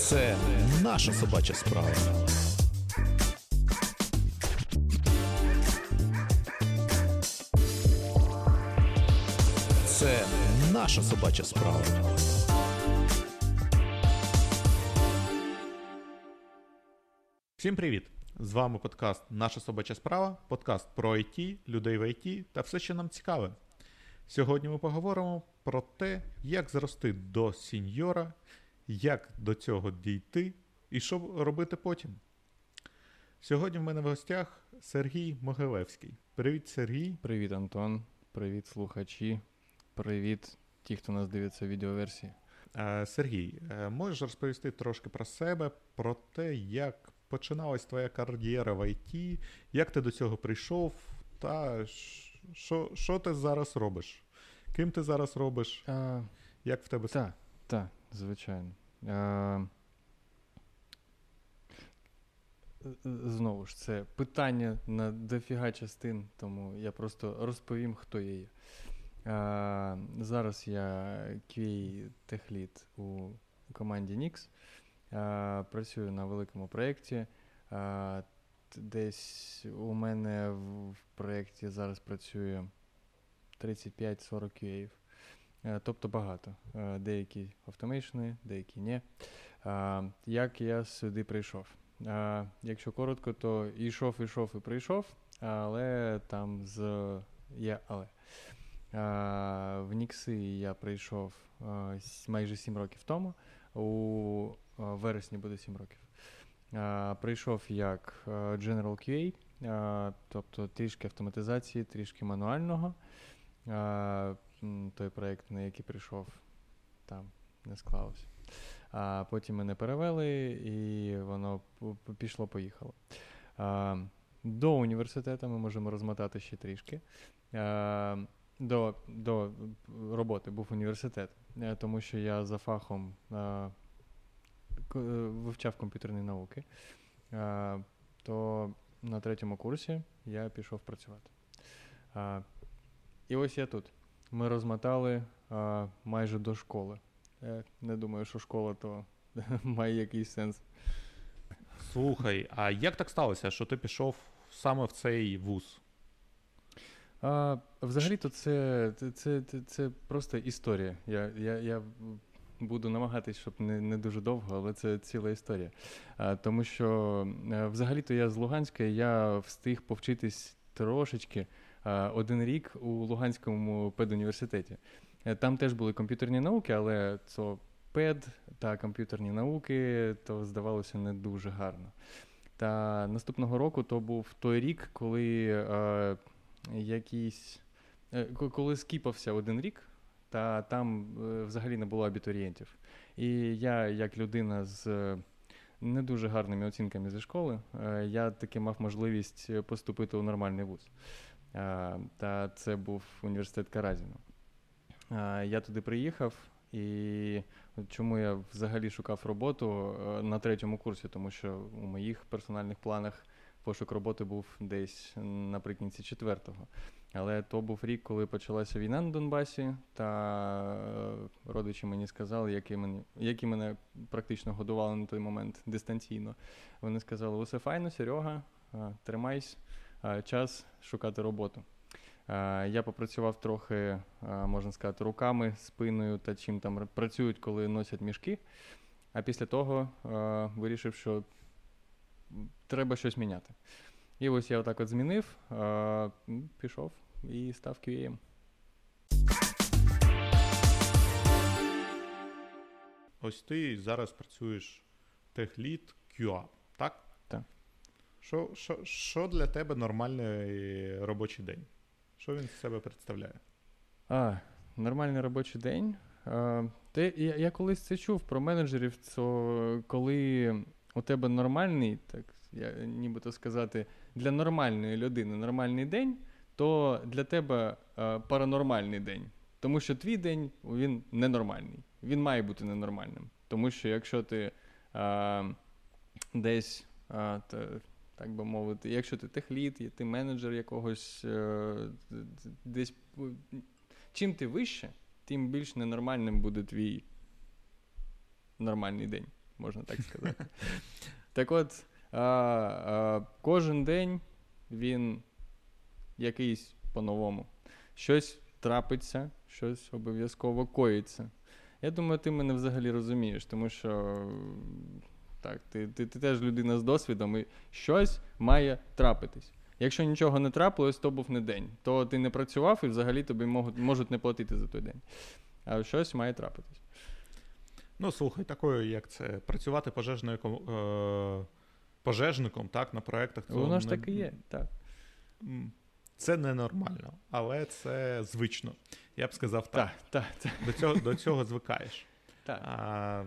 Це наша собача справа. Це наша собача справа. Всім привіт! З вами подкаст Наша собача справа, подкаст про IT, людей в IT та все, що нам цікаве. Сьогодні ми поговоримо про те, як зрости до сіньора, як до цього дійти і що робити потім. Сьогодні в мене в гостях Сергій Могилевський. Привіт, Сергій. Привіт, Антон. Привіт, слухачі. Привіт, ті, хто нас дивиться в відеоверсії. Е, Сергій, е, можеш розповісти трошки про себе, про те, як починалась твоя кар'єра в ІТ, як ти до цього прийшов, та що що ти зараз робиш? Ким ти зараз робиш? А, Як в тебе Так, так, звичайно. А, Знову ж, це питання на дофіга частин, тому я просто розповім, хто я є. А, Зараз я QA техлід у команді Nix. А, Працюю на великому проєкті. А, Десь у мене в проєкті зараз працює 35-40 QA. Тобто багато. Деякі автомейшни, деякі ні. Як я сюди прийшов? Якщо коротко, то йшов, ішов і прийшов, але там з є але. В Нікси я прийшов майже 7 років тому. У вересні буде 7 років. Прийшов як General QA, тобто трішки автоматизації, трішки мануального. Той проєкт, на який прийшов, там не склалося. А Потім мене перевели, і воно пішло-поїхало. До університету ми можемо розмотати ще трішки. До до роботи був університет, е, тому що я за фахом вивчав комп'ютерні науки, то на третьому курсі я пішов працювати. І ось я тут. Ми розмотали майже до школи. Я не думаю, що школа то має якийсь сенс. Слухай, а як так сталося, що ти пішов саме в цей вуз? А, Взагалі-то це це, це, це просто історія. Я я, я буду намагатись, щоб не не дуже довго, але це ціла історія. А, Тому що е, взагалі-то я з Луганська, я встиг повчитись трошечки а, один рік у Луганському педуніверситеті. Е, там теж були комп'ютерні науки, але це пед та комп'ютерні науки, то здавалося не дуже гарно. Та наступного року то був той рік, коли е, якийсь, е, коли скіпався один рік, та там е, взагалі не було абітурієнтів. І я, як людина з е, не дуже гарними оцінками зі школи, е, я таки мав можливість поступити у нормальний вуз. Та це був університет Каразіно. Я туди приїхав, і чому я взагалі шукав роботу е, на третьому курсі, тому що у моїх персональних планах пошук роботи був десь наприкінці четвертого. Але то був рік, коли почалася війна на Донбасі, та е, родичі мені сказали, які мене які мене практично годували на той момент дистанційно. Вони сказали: усе файно, Серега, е, тримайся, час шукати роботу. Я попрацював трохи, можна сказати, руками, спиною та чим там працюють, коли носять мішки. А після того вирішив, що треба щось міняти. І ось я отак от змінив, пішов і став QA. Ось ти зараз працюєш техлід QA. Що, що, Що для тебе нормальний робочий день? Що він з себе представляє? А, Нормальний робочий день. А, те, я, я колись це чув про менеджерів, то коли у тебе нормальний, так я нібито сказати, для нормальної людини нормальний день, то для тебе а, паранормальний день. Тому що твій день він ненормальний. Він має бути ненормальним. Тому що якщо ти а, десь а, так би мовити, якщо ти техлід, ти менеджер якогось е, десь. Чим ти вище, тим більш ненормальним буде твій нормальний день. можна так сказати. Так от, а, а, кожен день він якийсь по-новому. Щось трапиться, щось обов'язково коїться. Я думаю, ти мене взагалі розумієш, тому що так, ти, ти, ти теж людина з досвідом, і щось має трапитись. Якщо нічого не трапилось, то був не день. То ти не працював і взагалі тобі можуть, можуть не платити за той день. А щось має трапитись. Ну, слухай, такою, як це працювати пожежною е, пожежником так, на проєктах. Воно ж так і є, так. Це ненормально, але це звично. Я б сказав так. Так, так. До цього до цього звикаєш. Так. А,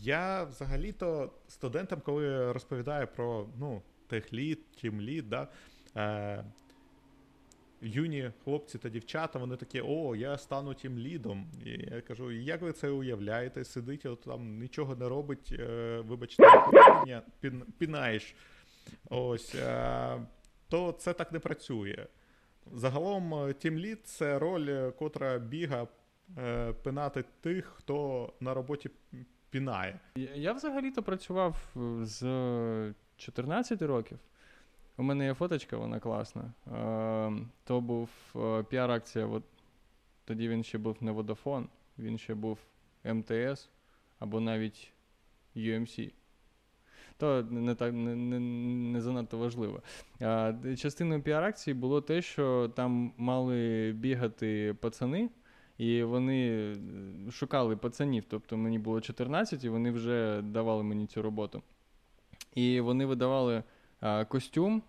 Я взагалі-то студентам, коли розповідаю про ну, техлід, тімлід, да, е, юні хлопці та дівчата, вони такі, о, я стану тим лідом. І я кажу, як ви це уявляєте? Сидить, от там нічого не робить, е, вибачте, пін, пінаєш. Ось, е, то це так не працює. Загалом, тім лід це роль, котра біга е, пинати тих, хто на роботі пінає. Я взагалі-то працював з 14 років. У мене є фоточка, вона класна. Е, То був е, піар-акція. От, тоді він ще був не Vodafone, він ще був МТС або навіть UMC. То не так не, не, не занадто важливо. А, Частиною піар-акції було те, що там мали бігати пацани, і вони е, шукали пацанів. Тобто мені було 14, і вони вже давали мені цю роботу. І вони видавали а, костюм.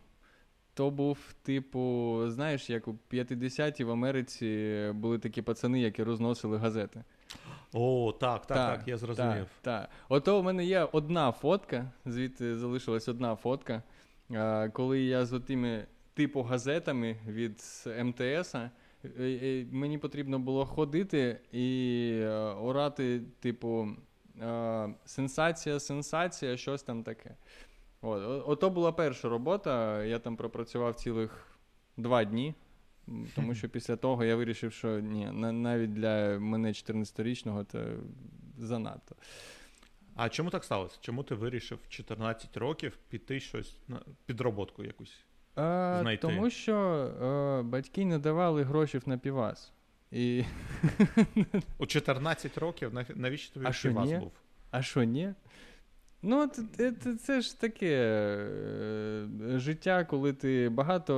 То був, типу, знаєш, як у 50-ті в Америці були такі пацани, які розносили газети. О, так, так, так, так я зрозумів. Так, так. Ото у мене є одна фотка, звідти залишилась одна фотка. Коли я з отими типу газетами від МТС, мені потрібно було ходити і е, орати, типу, сенсація, сенсація, щось там таке. От, Ото була перша робота. Я там пропрацював цілих два дні, тому що після того я вирішив, що ні, навіть для мене 14-річного це занадто. А чому так сталося? Чому ти вирішив 14 років піти щось на підроботку якусь? А, знайти? Тому що а, батьки не давали грошей на півас. І... У 14 років навіщо тобі а півас був? А що ні? Ну, це, це ж таке е, життя, коли ти багато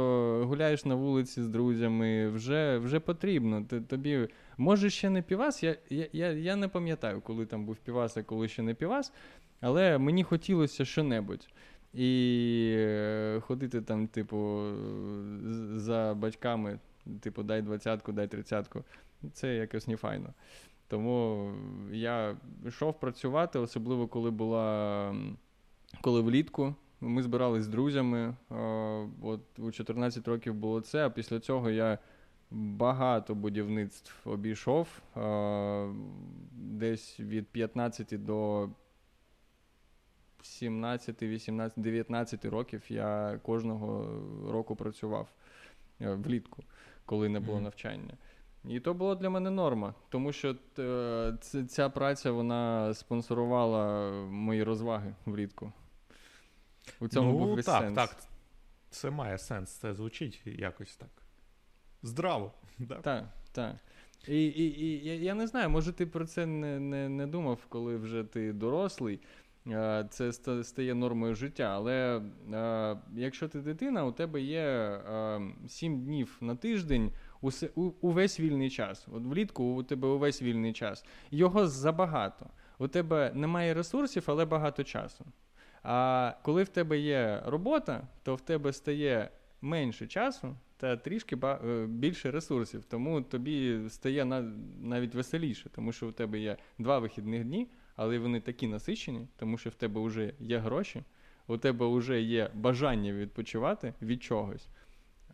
гуляєш на вулиці з друзями, вже вже потрібно. Ти, Тобі може ще не півас. Я я, я, я не пам'ятаю, коли там був півас, а коли ще не півас, але мені хотілося що-небудь. І е, ходити там, типу, за батьками, типу, дай двадцятку, дай тридцятку. Це якось не файно. Тому я йшов працювати, особливо коли була коли влітку. Ми збирались з друзями. От у 14 років було це, а після цього я багато будівництв обійшов. Десь від 15 до 17, 18, 19 років я кожного року працював е, влітку, коли не було навчання. І то було для мене норма, тому що е, ця праця вона спонсорувала мої розваги влітку. У цьому ну, був весь так, сенс. Так, це має сенс, це звучить якось так. Здраво. Так, так. І і, і я не знаю, може ти про це не, не, не думав, коли вже ти дорослий. Е, це стає нормою життя. Але е, якщо ти дитина, у тебе є 7 днів на тиждень усе, у, увесь вільний час. От влітку у тебе увесь вільний час. Його забагато. У тебе немає ресурсів, але багато часу. А коли в тебе є робота, то в тебе стає менше часу та трішки е, більше ресурсів. Тому тобі стає навіть веселіше, тому що у тебе є два вихідних дні, але вони такі насичені, тому що в тебе вже є гроші, у тебе вже є бажання відпочивати від чогось.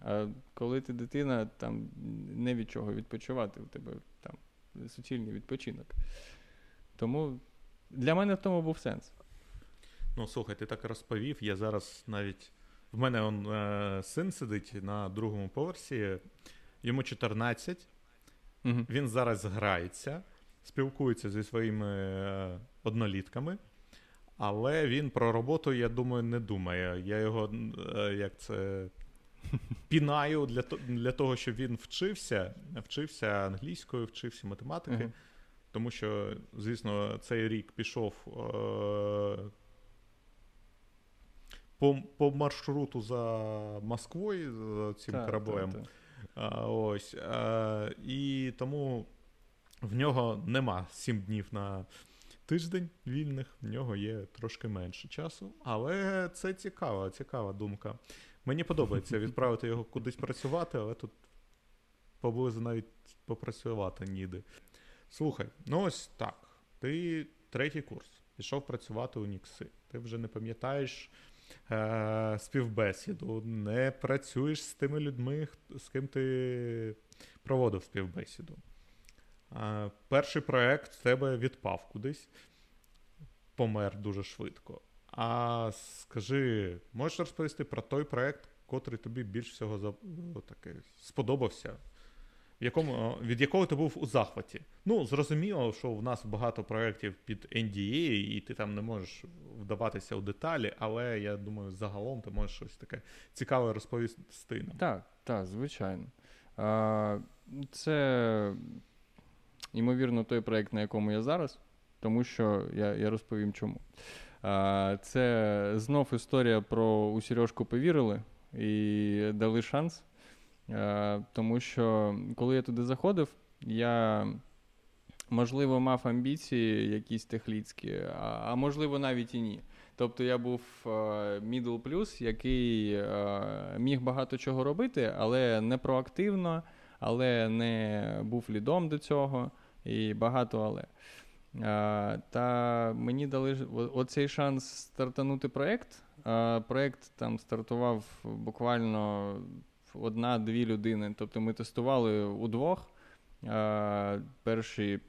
А коли ти дитина, там не від чого відпочивати, у тебе там суцільний відпочинок. Тому для мене в тому був сенс. Ну, слухай, ти так розповів. Я зараз навіть. В мене он, е, син сидить на другому поверсі, йому 14. Угу. Він зараз грається, спілкується зі своїми е, однолітками. Але він про роботу, я думаю, не думає. Я його е, як це. Пінаю для для того, щоб він вчився, вчився англійською, вчився математики. Uh-huh. Тому що, звісно, цей рік пішов е- по по маршруту за Москвою, за цим так, кораблем. Так, так. А, ось, а, І тому в нього нема сім днів на тиждень вільних, в нього є трошки менше часу. Але це цікава, цікава думка. Мені подобається відправити його кудись працювати, але тут поблизу навіть попрацювати ніде. Слухай, ну ось так. Ти третій курс, пішов працювати у Нікси. Ти вже не пам'ятаєш е, співбесіду, не працюєш з тими людьми, з ким ти проводив співбесіду. Перший проект в тебе відпав кудись, помер дуже швидко. А скажи, можеш розповісти про той проект, котрий тобі більш всього за, таки, сподобався? в якому, від якого ти був у захваті. Ну, зрозуміло, що в нас багато проєктів під NDA, і ти там не можеш вдаватися у деталі, але я думаю, загалом ти можеш щось таке цікаве розповісти нам. Так, так, звичайно. Це, ймовірно, той проєкт, на якому я зараз, тому що я я розповім чому. А, Це знов історія про у Сережку повірили і дали шанс. Е, тому що коли я туди заходив, я, можливо, мав амбіції якісь техліцькі, а, а можливо, навіть і ні. Тобто я був middle plus, який е, міг багато чого робити, але не проактивно, але не був лідом до цього, і багато але. Та мені дали оцей шанс стартанути проєкт. Проєкт там стартував буквально одна-дві людини. Тобто ми тестували удвох а, перші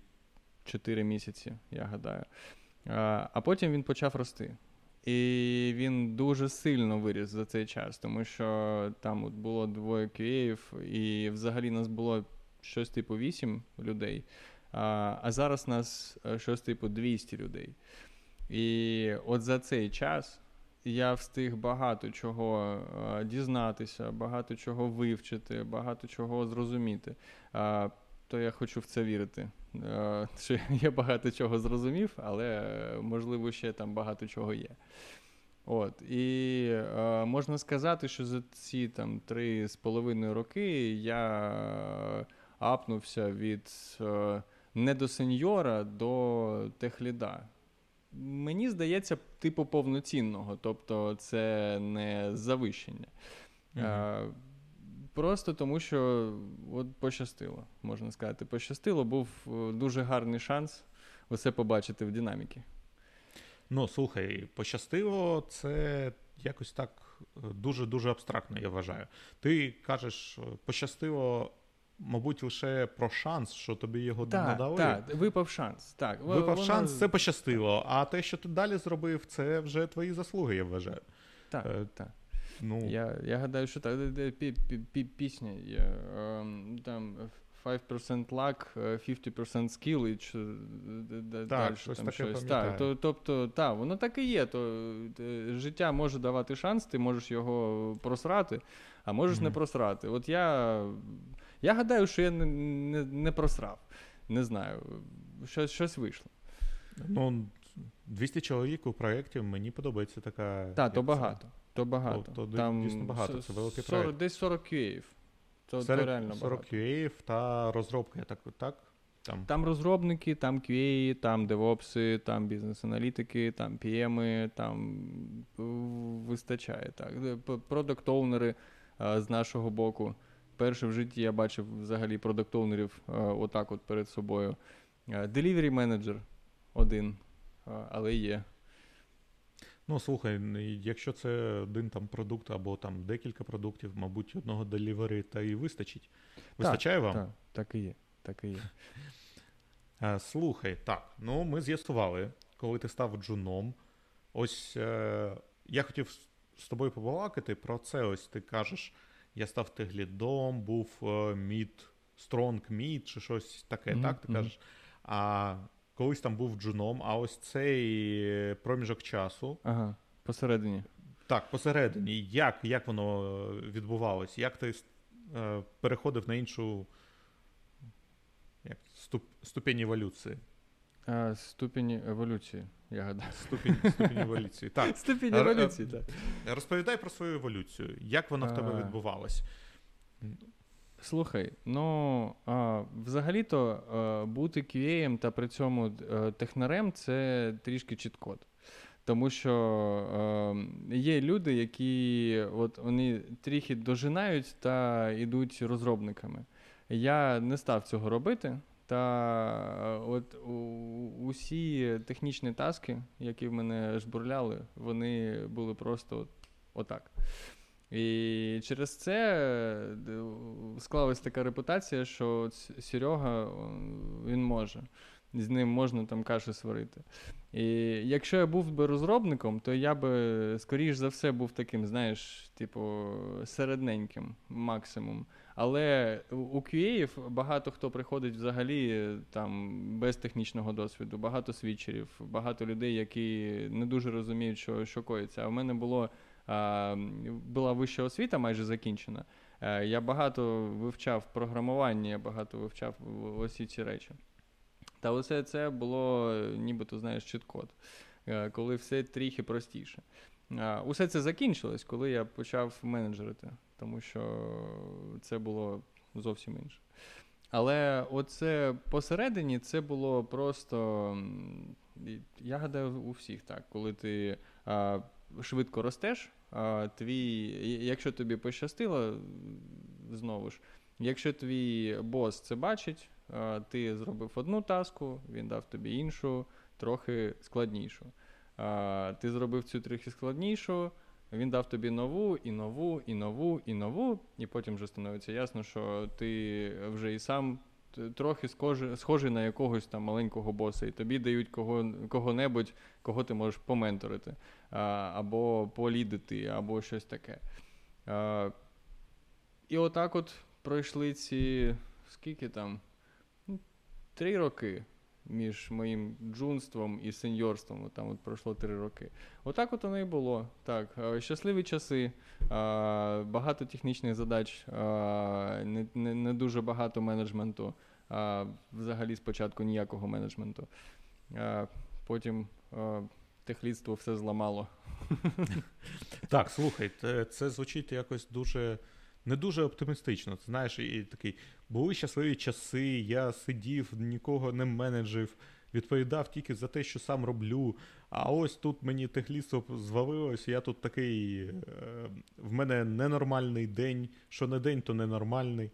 чотири місяці, я гадаю. А, а потім він почав рости. І він дуже сильно виріс за цей час, тому що там от було двоє QA, і взагалі нас було щось типу 8 людей, а зараз нас е, щось типу 200 людей. І от за цей час я встиг багато чого а, дізнатися, багато чого вивчити, багато чого зрозуміти. То я хочу в це вірити. А, що Я багато чого зрозумів, але можливо ще там багато чого є. От, І е, можна сказати, що за ці там три з половиною роки я апнувся від е, не до сеньора до техліда мені здається, типу повноцінного, тобто це не завищення. Mm-hmm. Просто тому, що от пощастило, можна сказати, пощастило, був е, дуже гарний шанс усе побачити в динаміки. Ну, слухай, пощастило, це якось так дуже-дуже абстрактно, я вважаю. Ти кажеш, пощастило мабуть, лише про шанс, що тобі його так, надали. Так, випав шанс. Так, Випав Вона... шанс, це пощастило. А те, що ти далі зробив, це вже твої заслуги, я вважаю. Так, е, так. Ну... Я я гадаю, що так. Пісня є. Там 5% luck, 50% skill і чи, так, далі щось там щось. Так, то, Тобто, так, воно так і є. То, е, Життя може давати шанс, ти можеш його просрати, а можеш mm-hmm. не просрати. От я я гадаю, що я не не, не просрав. Не знаю. Щось щось вийшло. Ну, 200 чоловік у проєкті мені подобається така. Так, то багато. То багато. То, то Там дійсно багато, це великий 40, проєкт. Десь 40 QA. То, 40, то реально 40 багато. QA та розробка, так? так? Там Там розробники, там QA, там девопси, там бізнес-аналітики, там PM, там вистачає. так. Продакт-оунери з нашого боку. Перше в житті я бачив взагалі продуктовнерів е, отак от перед собою. Delivery менеджер один, е, але є. Ну, слухай, якщо це один там продукт або там декілька продуктів, мабуть, одного делівері та і вистачить. Вистачає так, вам? Так, так і є. так і є. Е, слухай, так, ну ми з'ясували, коли ти став джуном. Ось е, я хотів з тобою побалакати про це. Ось ти кажеш я став теглідом, був мід, стронг мід чи щось таке, mm-hmm. так ти кажеш. А колись там був джуном, а ось цей проміжок часу. Ага, посередині. Так, посередині. Як як воно відбувалось? Як ти е, переходив на іншу як, ступ, ступінь еволюції? А, Ступінь еволюції, я гадаю. Ступінь, ступінь еволюції. Так. Ступінь еволюції, так. Розповідай про свою еволюцію. Як вона в тебе відбувалась? Слухай, ну а, взагалі-то а, бути QA та при цьому а, технарем це трішки чіткод. Тому що е, є люди, які от вони трохи дожинають та йдуть розробниками. Я не став цього робити. Та от усі технічні таски, які в мене жбурляли, вони були просто от, отак. І через це е, склалась така репутація, що Серега він може. З ним можна там каші сварити. І якщо я був би розробником, то я би, скоріш за все, був таким, знаєш, типу, середненьким максимум. Але у QA багато хто приходить взагалі там без технічного досвіду, багато свідчерів, багато людей, які не дуже розуміють, що що коїться. А в мене було а, була вища освіта, майже закінчена. Я багато вивчав програмування, я багато вивчав усі ці речі. Та усе це було нібито, знаєш, чіткод, коли все трохи простіше. Усе це закінчилось, коли я почав менеджерити, тому що це було зовсім інше. Але оце посередині це було просто, я гадаю, у всіх так, коли ти а, швидко ростеш, а, твій, якщо тобі пощастило, знову ж, якщо твій бос це бачить, ти зробив одну таску, він дав тобі іншу, трохи складнішу. Ти зробив цю трохи складнішу, він дав тобі нову, і нову, і нову, і нову, і потім вже становиться ясно, що ти вже і сам трохи схожий, на якогось там маленького боса, і тобі дають кого, кого-небудь, кого ти можеш поменторити, або полідити, або щось таке. І отак от пройшли ці скільки там? Три роки між моїм джунством і сеньорством. Там от пройшло три роки. Отак от воно і було. Так, щасливі часи, багато технічних задач, не, не, не дуже багато менеджменту. Взагалі спочатку ніякого менеджменту. Потім техлідство все зламало. Так, слухай, це звучить якось дуже. Не дуже оптимістично. Ти знаєш, і такий були щасливі часи, я сидів, нікого не менеджив, відповідав тільки за те, що сам роблю. А ось тут мені техлісто звалилось, я тут такий. Е, в мене ненормальний день. Що не день, то ненормальний.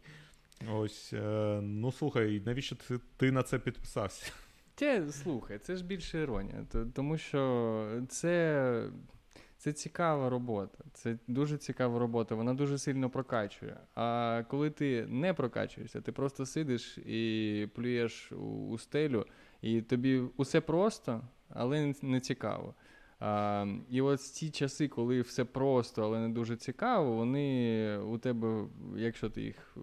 Ось, е, ну слухай, навіщо ти, ти на це підписався? Це, слухай, це ж більше іронія, тому що це. Це цікава робота, це дуже цікава робота, вона дуже сильно прокачує. А коли ти не прокачуєшся, ти просто сидиш і плюєш у стелю, і тобі усе просто, але не цікаво. А, І от ці часи, коли все просто, але не дуже цікаво, вони у тебе, якщо ти їх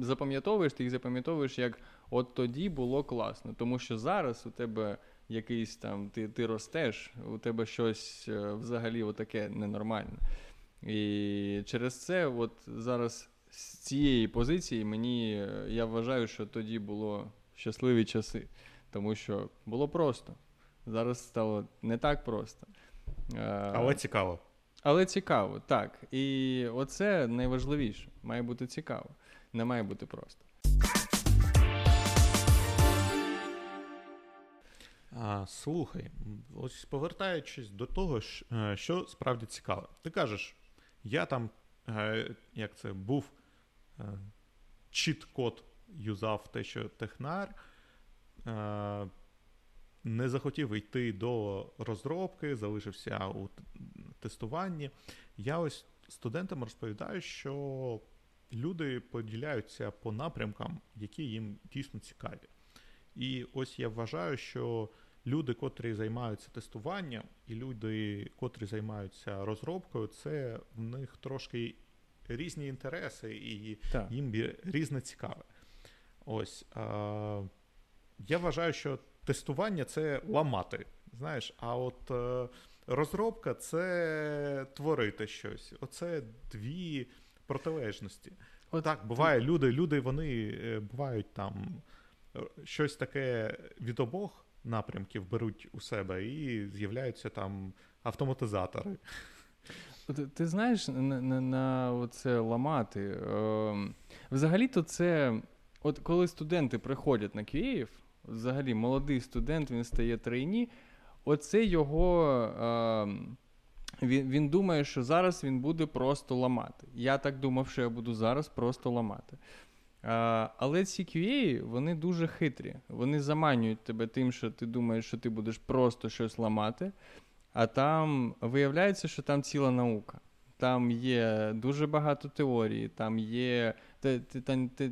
запам'ятовуєш, ти їх запам'ятовуєш, як от тоді було класно. Тому що зараз у тебе якийсь там, ти ти ростеш, у тебе щось е, взагалі отаке ненормальне. І через це, от зараз з цієї позиції, мені е, я вважаю, що тоді було щасливі часи, тому що було просто. Зараз стало не так просто. Е, Але цікаво. Але цікаво, так. І оце найважливіше. Має бути цікаво. Не має бути просто. А, Слухай, ось повертаючись до того, е, що справді цікаве. Ти кажеш, я там, е, як це, був е, чіт-код юзав те, що технар, не захотів йти до розробки, залишився у тестуванні. Я ось студентам розповідаю, що люди поділяються по напрямкам, які їм дійсно цікаві. І ось я вважаю, що люди, котрі займаються тестуванням, і люди, котрі займаються розробкою, це в них трошки різні інтереси, і так. їм різне цікаве. Ось. А, я вважаю, що тестування це ламати. Знаєш, а от е, розробка це творити щось. Оце дві протилежності. От так, буває, люди, люди вони е, бувають там щось таке від обох напрямків беруть у себе і з'являються там автоматизатори. От, ти знаєш, на, на, на оце ламати. Е, взагалі-то це, от коли студенти приходять на Київ, взагалі молодий студент, він стає трейні, оце його. Е, він він думає, що зараз він буде просто ламати. Я так думав, що я буду зараз просто ламати. Але ці QA, вони дуже хитрі. Вони заманюють тебе тим, що ти думаєш, що ти будеш просто щось ламати, а там виявляється, що там ціла наука. Там є дуже багато теорії, там є.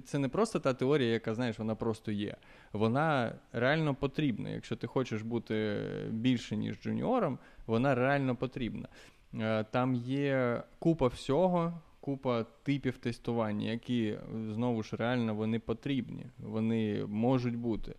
Це не просто та теорія, яка, знаєш, вона просто є. Вона реально потрібна. Якщо ти хочеш бути більше, ніж джуніором, вона реально потрібна. Е, там є купа всього, купа типів тестування, які знову ж реально вони потрібні, вони можуть бути.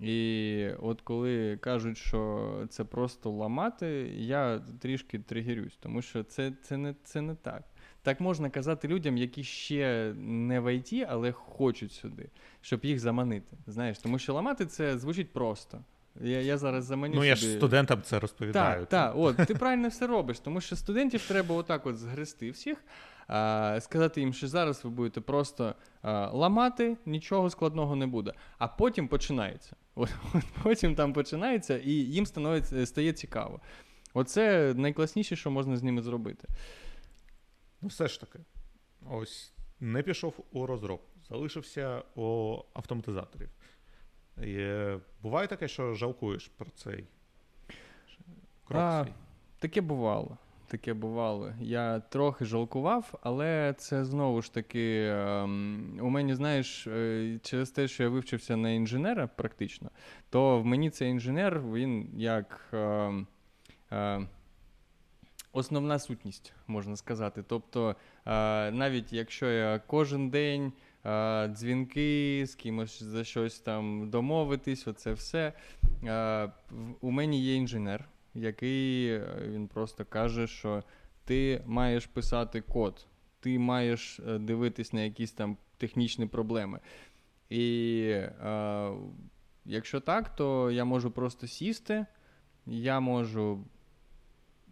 І от коли кажуть, що це просто ламати, я трішки тригерюсь, тому що це це, не це не так. Так можна казати людям, які ще не в ІТ, але хочуть сюди, щоб їх заманити. Знаєш, тому що ламати це звучить просто. Я я зараз заманю Ну, собі... я ж студентам це розповідаю. Так, так, от, ти правильно все робиш, тому що студентів треба отак от згрести всіх, сказати їм, що зараз ви будете просто ламати, нічого складного не буде. А потім починається. От, от Потім там починається, і їм стає цікаво. Оце найкласніше, що можна з ними зробити. Ну, все ж таки, ось не пішов у розробку, залишився у автоматизаторів. І Буває таке, що жалкуєш про цей крок а. Таке бувало. Таке бувало. Я трохи жалкував, але це знову ж таки ем, у мене, знаєш, е, через те, що я вивчився на інженера практично, то в мені цей інженер, він як ем, е, основна сутність, можна сказати. Тобто, е, навіть якщо я кожен день дзвінки, з кимось за щось там домовитись, оце все. У мене є інженер, який е, він просто каже, що ти маєш писати код, ти маєш е, дивитись на якісь там технічні проблеми. І е, якщо так, то я можу просто сісти, я можу.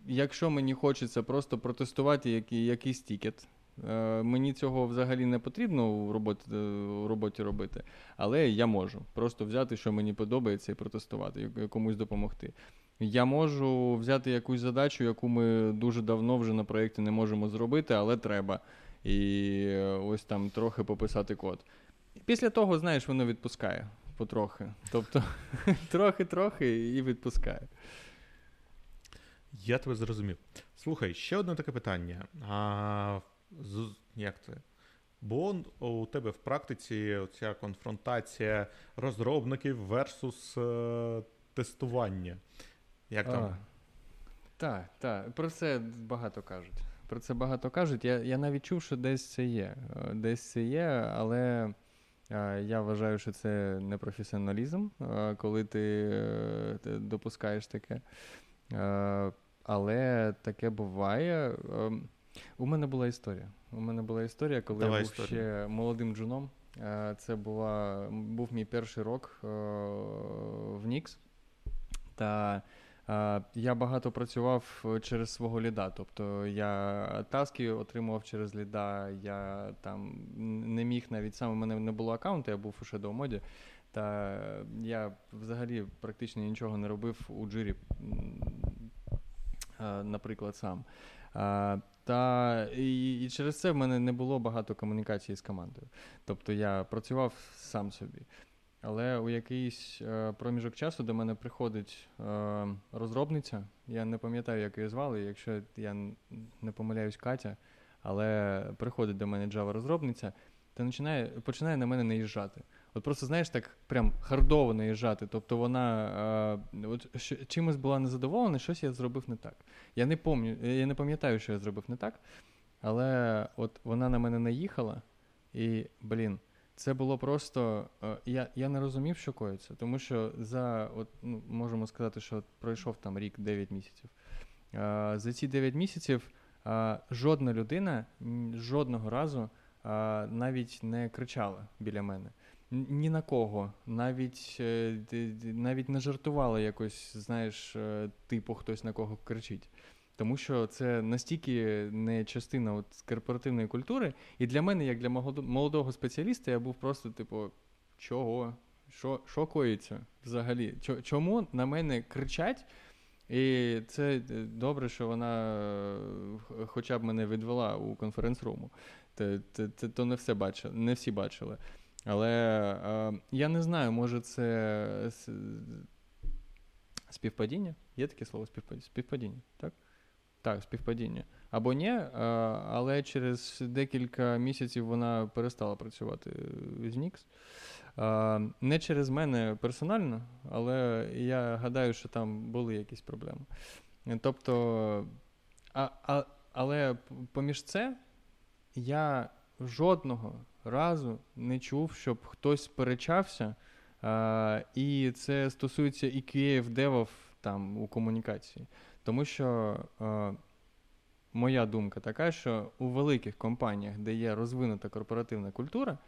Якщо мені хочеться просто протестувати який, якийсь тікет, Е, мені цього взагалі не потрібно у роботі у роботі робити, але я можу просто взяти, що мені подобається, і протестувати, комусь допомогти. Я можу взяти якусь задачу, яку ми дуже давно вже на проєкті не можемо зробити, але треба. І ось там трохи пописати код. Після того, знаєш, воно відпускає потрохи. Тобто трохи-трохи і відпускає. Я тебе зрозумів. Слухай, ще одне таке питання. А як це? Бо у тебе в практиці ця конфронтація розробників versus е, тестування. Як там? Так, так. Про це багато кажуть. Про це багато кажуть. Я я навіть чув, що десь це є. Е, десь це є, але е, я вважаю, що це не професіоналізм, е, коли ти, ти допускаєш таке. Але таке буває. Ем, у мене була історія. У мене була історія, коли Давай я був історію. ще молодим джуном. Це була, був мій перший рок в Нікс. Та я багато працював через свого ліда. Тобто я таски отримував через ліда. Я там не міг навіть сам у мене не було аккаунту, я був у Shadow моді. Та я взагалі практично нічого не робив у джирі, наприклад, сам. Та і, і через це в мене не було багато комунікації з командою. Тобто я працював сам собі. Але у якийсь е, проміжок часу до мене приходить е, розробниця. Я не пам'ятаю, як її звали, якщо я не помиляюсь, Катя, але приходить до мене Java-розробниця та починає починає на мене наїжджати. От просто, знаєш, так прям хардово наїжджати. Тобто вона е, от, що, чимось була незадоволена, щось я зробив не так. Я не помню, я не пам'ятаю, що я зробив не так. Але от вона на мене наїхала, і, блін, це було просто. Е, я я не розумів, що коїться, тому що за от, ну, можемо сказати, що пройшов там рік 9 місяців. Е, за ці 9 місяців е, жодна людина жодного разу навіть не кричала біля мене. Ні на кого, навіть навіть не жартувала якось, знаєш, типу хтось на кого кричить. Тому що це настільки не частина от корпоративної культури. І для мене, як для молодого спеціаліста, я був просто, типу, чого? Що що коїться взагалі? Чому на мене кричать? І це е, добре, що вона е, хоча б мене відвела у конференц-руму. Це, це, це, То не все бачили, не всі бачили. Але е, я не знаю, може це співпадіння? Є таке слово співпадіння, так? Так, співпадіння. Або ні, але через декілька місяців вона перестала працювати з Нікс. Не через мене персонально, але я гадаю, що там були якісь проблеми. Тобто, а, а, але поміж це я жодного разу не чув, щоб хтось сперечався. І це стосується і QA, девов там у комунікації. Тому що е, моя думка така, що у великих компаніях, де є розвинута корпоративна культура,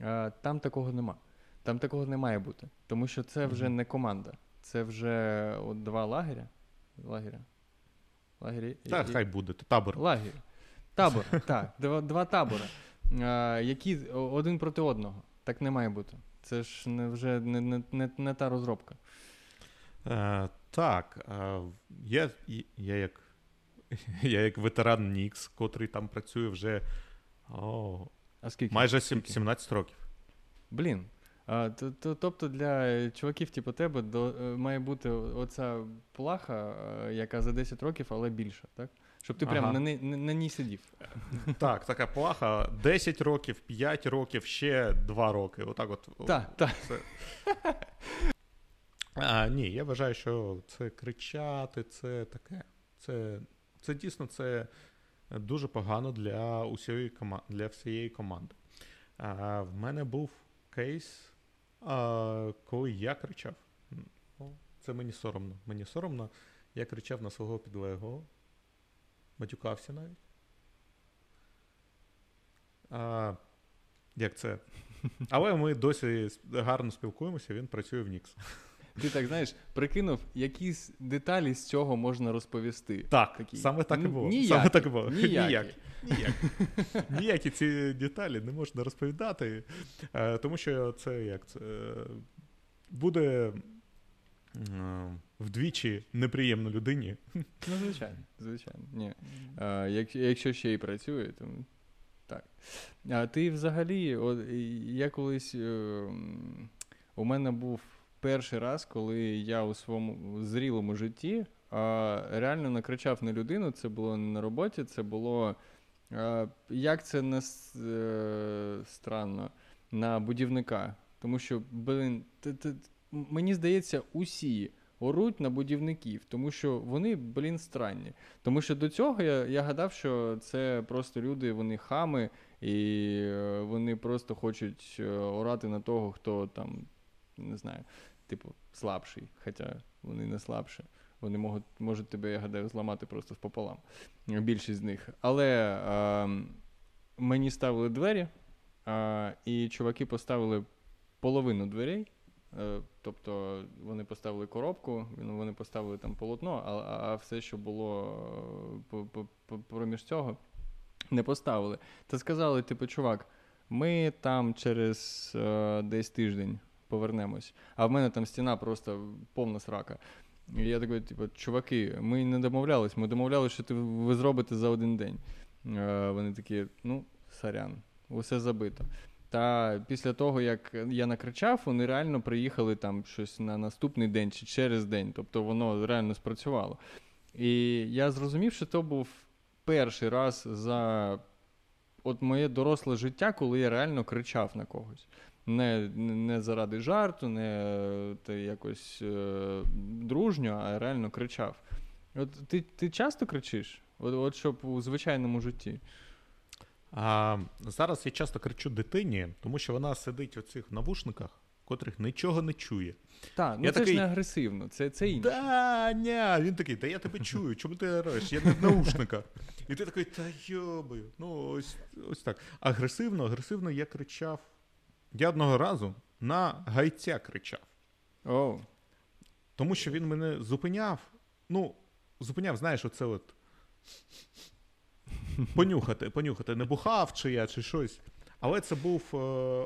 е, там такого нема. Там такого не має бути. Тому що це вже не команда, це вже от два лагеря. Лагеря. Лагері. Так, і... хай буде. табор. Лагерь. Табор, так. Два два табори, е, які один проти одного. Так не має бути. Це ж не вже не, не, не, не та розробка. Так, е, я я, як я як ветеран Нікс, котрий там працює вже о, а скільки? майже скільки? 17 років. Блін. А, то, то, Тобто для чуваків, типу тебе, до, е, має бути оця плаха, е, яка за 10 років, але більша, так? Щоб ти ага. прямо на, на, на ній сидів. Так, така плаха. 10 років, 5 років, ще 2 роки. Отак от. Так, так. А, Ні, я вважаю, що це кричати, це таке. Це це дійсно це дуже погано для усієї для всієї команди. А, В мене був кейс, а, коли я кричав. Це мені соромно. Мені соромно. Я кричав на свого підлеглого, матюкався навіть. А, Як це? Але ми досі гарно спілкуємося, він працює в Нікс. Ти так знаєш, прикинув, якісь деталі з цього можна розповісти. Так, Такі. саме так і було. Ніякі. Саме так і було. Ніякі. Ніякі. Ніякі ці деталі не можна розповідати, е, тому що це як це буде е, вдвічі неприємно людині. Ну, звичайно, звичайно. Ні. Якщо ще й працює, то так. А ти взагалі, от, я колись е, у мене був перший раз, коли я у своєму зрілому житті а, реально накричав на людину. Це було не на роботі, це було. А, як це не е, странно, на будівника. Тому що, блин, т, т, мені здається, усі оруть на будівників, тому що вони, блін, странні. Тому що до цього я я гадав, що це просто люди, вони хами, і е, вони просто хочуть е, орати на того, хто там, не знаю, типу, слабший, хоча вони не слабші. Вони можуть можуть тебе, я гадаю, зламати просто впополам. Більшість з них. Але е, мені ставили двері, е, і чуваки поставили половину дверей. Е, тобто вони поставили коробку, вони поставили там полотно, а а все, що було е, проміж цього, не поставили. Та сказали, типу, чувак, ми там через е, десь тиждень повернемось. А в мене там стіна просто повна срака. І я такий, типу, чуваки, ми не домовлялись, ми домовлялися, що ти ви зробите за один день. Е, Вони такі, ну, сорян, усе забито. Та після того, як я накричав, вони реально приїхали там щось на наступний день чи через день. Тобто воно реально спрацювало. І я зрозумів, що то був перший раз за от моє доросле життя, коли я реально кричав на когось не не заради жарту, не ти якось е, дружньо, а реально кричав. От Ти ти часто кричиш? От, от щоб у звичайному житті? А зараз я часто кричу дитині, тому що вона сидить у цих навушниках, котрих нічого не чує. Так, ну Я це такий- ж не агресивно, це, це інше. Да, ня. Він такий, та я тебе чую, чому ти ореш? Я не в наушниках. І ти такий, та йобаю. Ну, ось, ось так. Агресивно, агресивно я кричав. Я одного разу на гайця кричав. Оу. Тому що він мене зупиняв. Ну, зупиняв, знаєш, оце от. Понюхати, понюхати, не бухав чи я, чи щось. Але це був е,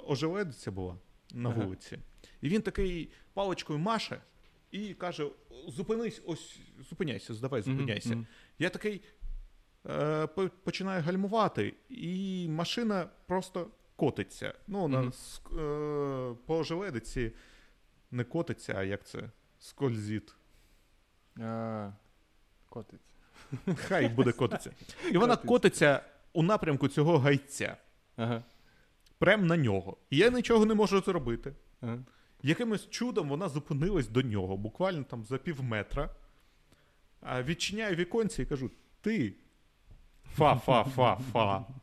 ожеледиця була на Ага. вулиці. І він такий паличкою маше і каже: зупинись, ось, зупиняйся, здавай, Мгм, зупиняйся. мгм. Я такий е, починаю гальмувати, і машина просто котиться. Ну, вона Мгм. ск- е, по ожеледиці не котиться, а як це? Скользить. А, котиться. Хай буде котиться. І вона Котиться. котиться у напрямку цього гайця. Ага. Прям на нього. І я нічого не можу зробити. ага. Якимось чудом вона зупинилась до нього, буквально там за пів метра. Я відчиняю віконці і кажу: ти. Фа-фа-фа-фа.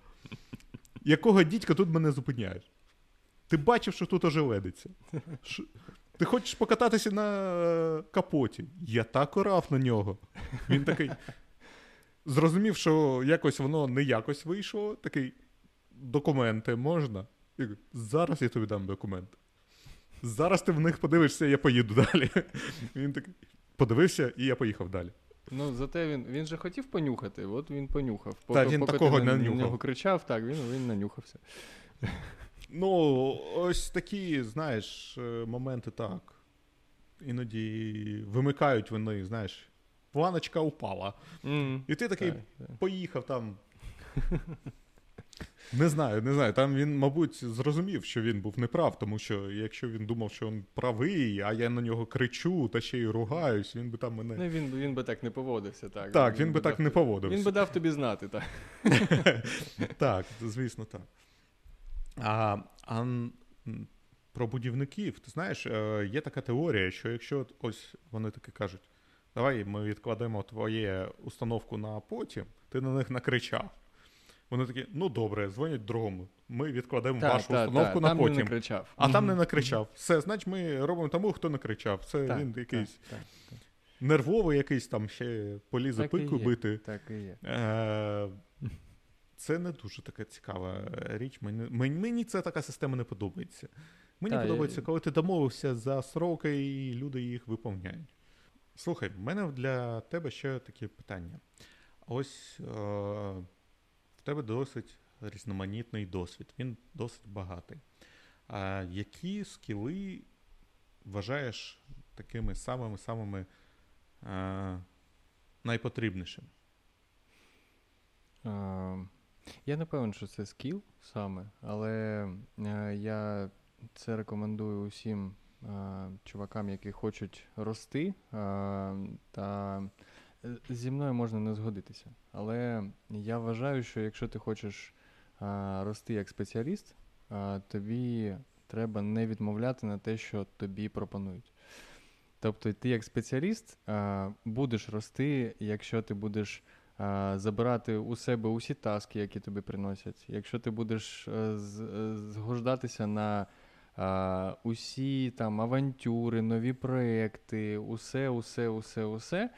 Якого дідька тут мене зупиняєш? Ти бачив, що тут ожеледиться. Ти хочеш покататися на е, капоті? Я так орав на нього. Він такий. Зрозумів, що якось воно не якось вийшло. Такий. Документи можна? Кажу, зараз я тобі дам документи. Зараз ти в них подивишся, я поїду далі. Він такий подивився, і я поїхав далі. Ну, зате він, він же хотів понюхати, от він понюхав. Та, він поки такого ти на, на нього кричав, так, він, він нанюхався. Ну, ось такі, знаєш, е, моменти так. Іноді вимикають вони, знаєш, планочка упала. Mm, І ти такий так, так. поїхав там. Не знаю, не знаю. Там він, мабуть, зрозумів, що він був неправ, тому що якщо він думав, що він правий, а я на нього кричу та ще й ругаюсь, він би там мене. Ну, він, він би так не поводився, так. Так, він би так не поводився. Він би дав тобі знати, так. Так, звісно, так. А, а про будівників, ти знаєш, е, є така теорія, що якщо ось вони таки кажуть, давай ми відкладемо твоє установку на потім, ти на них накричав. Вони такі, ну добре, дзвонять другому. Ми відкладемо Так, вашу так, установку так, на там потім. не кричав. а там не накричав. Все, значить, ми робимо тому, хто не кричав. Це Так, він так, якийсь так, нервовий, якийсь там ще полізе пику бити. Так і є. Е, Це не дуже така цікава річ. Мені, мені, ця така система не подобається. Мені Та, подобається, коли ти домовився за сроки і люди їх виповняють. Слухай, в мене для тебе ще таке питання. Ось е, тебе досить різноманітний досвід, він досить багатий. А які скіли вважаєш такими самими-самими найпотрібнішими? Я не певен, що це скіл саме, але е, я це рекомендую усім чувакам, які хочуть рости. Та е, зі мною можна не згодитися. Але я вважаю, що якщо ти хочеш е, рости як спеціаліст, е, тобі треба не відмовляти на те, що тобі пропонують. Тобто, ти як спеціаліст е, будеш рости, якщо ти будеш а, забирати у себе усі таски, які тобі приносять. Якщо ти будеш е, е, згождатися на а, усі там авантюри, нові проекти, усе, усе, усе, усе.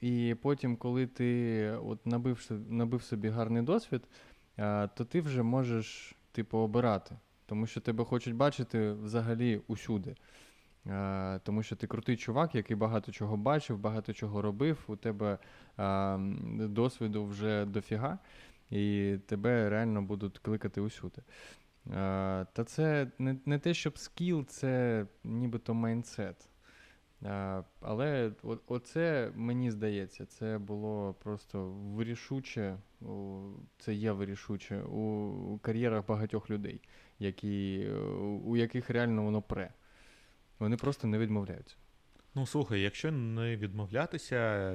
І потім, коли ти от набив, набив собі гарний досвід, то ти вже можеш типу обирати. Тому що тебе хочуть бачити взагалі усюди. Тому що ти крутий чувак, який багато чого бачив, багато чого робив. У тебе досвіду вже дофіга, і тебе реально будуть кликати усюди. Та це не, те, щоб скіл, це нібито майндсет. Але оце, мені здається, це було просто вирішуче, це є вирішуче у, кар'єрах багатьох людей, які, у яких реально воно пре. Вони просто не відмовляються. Ну, слухай, якщо не відмовлятися,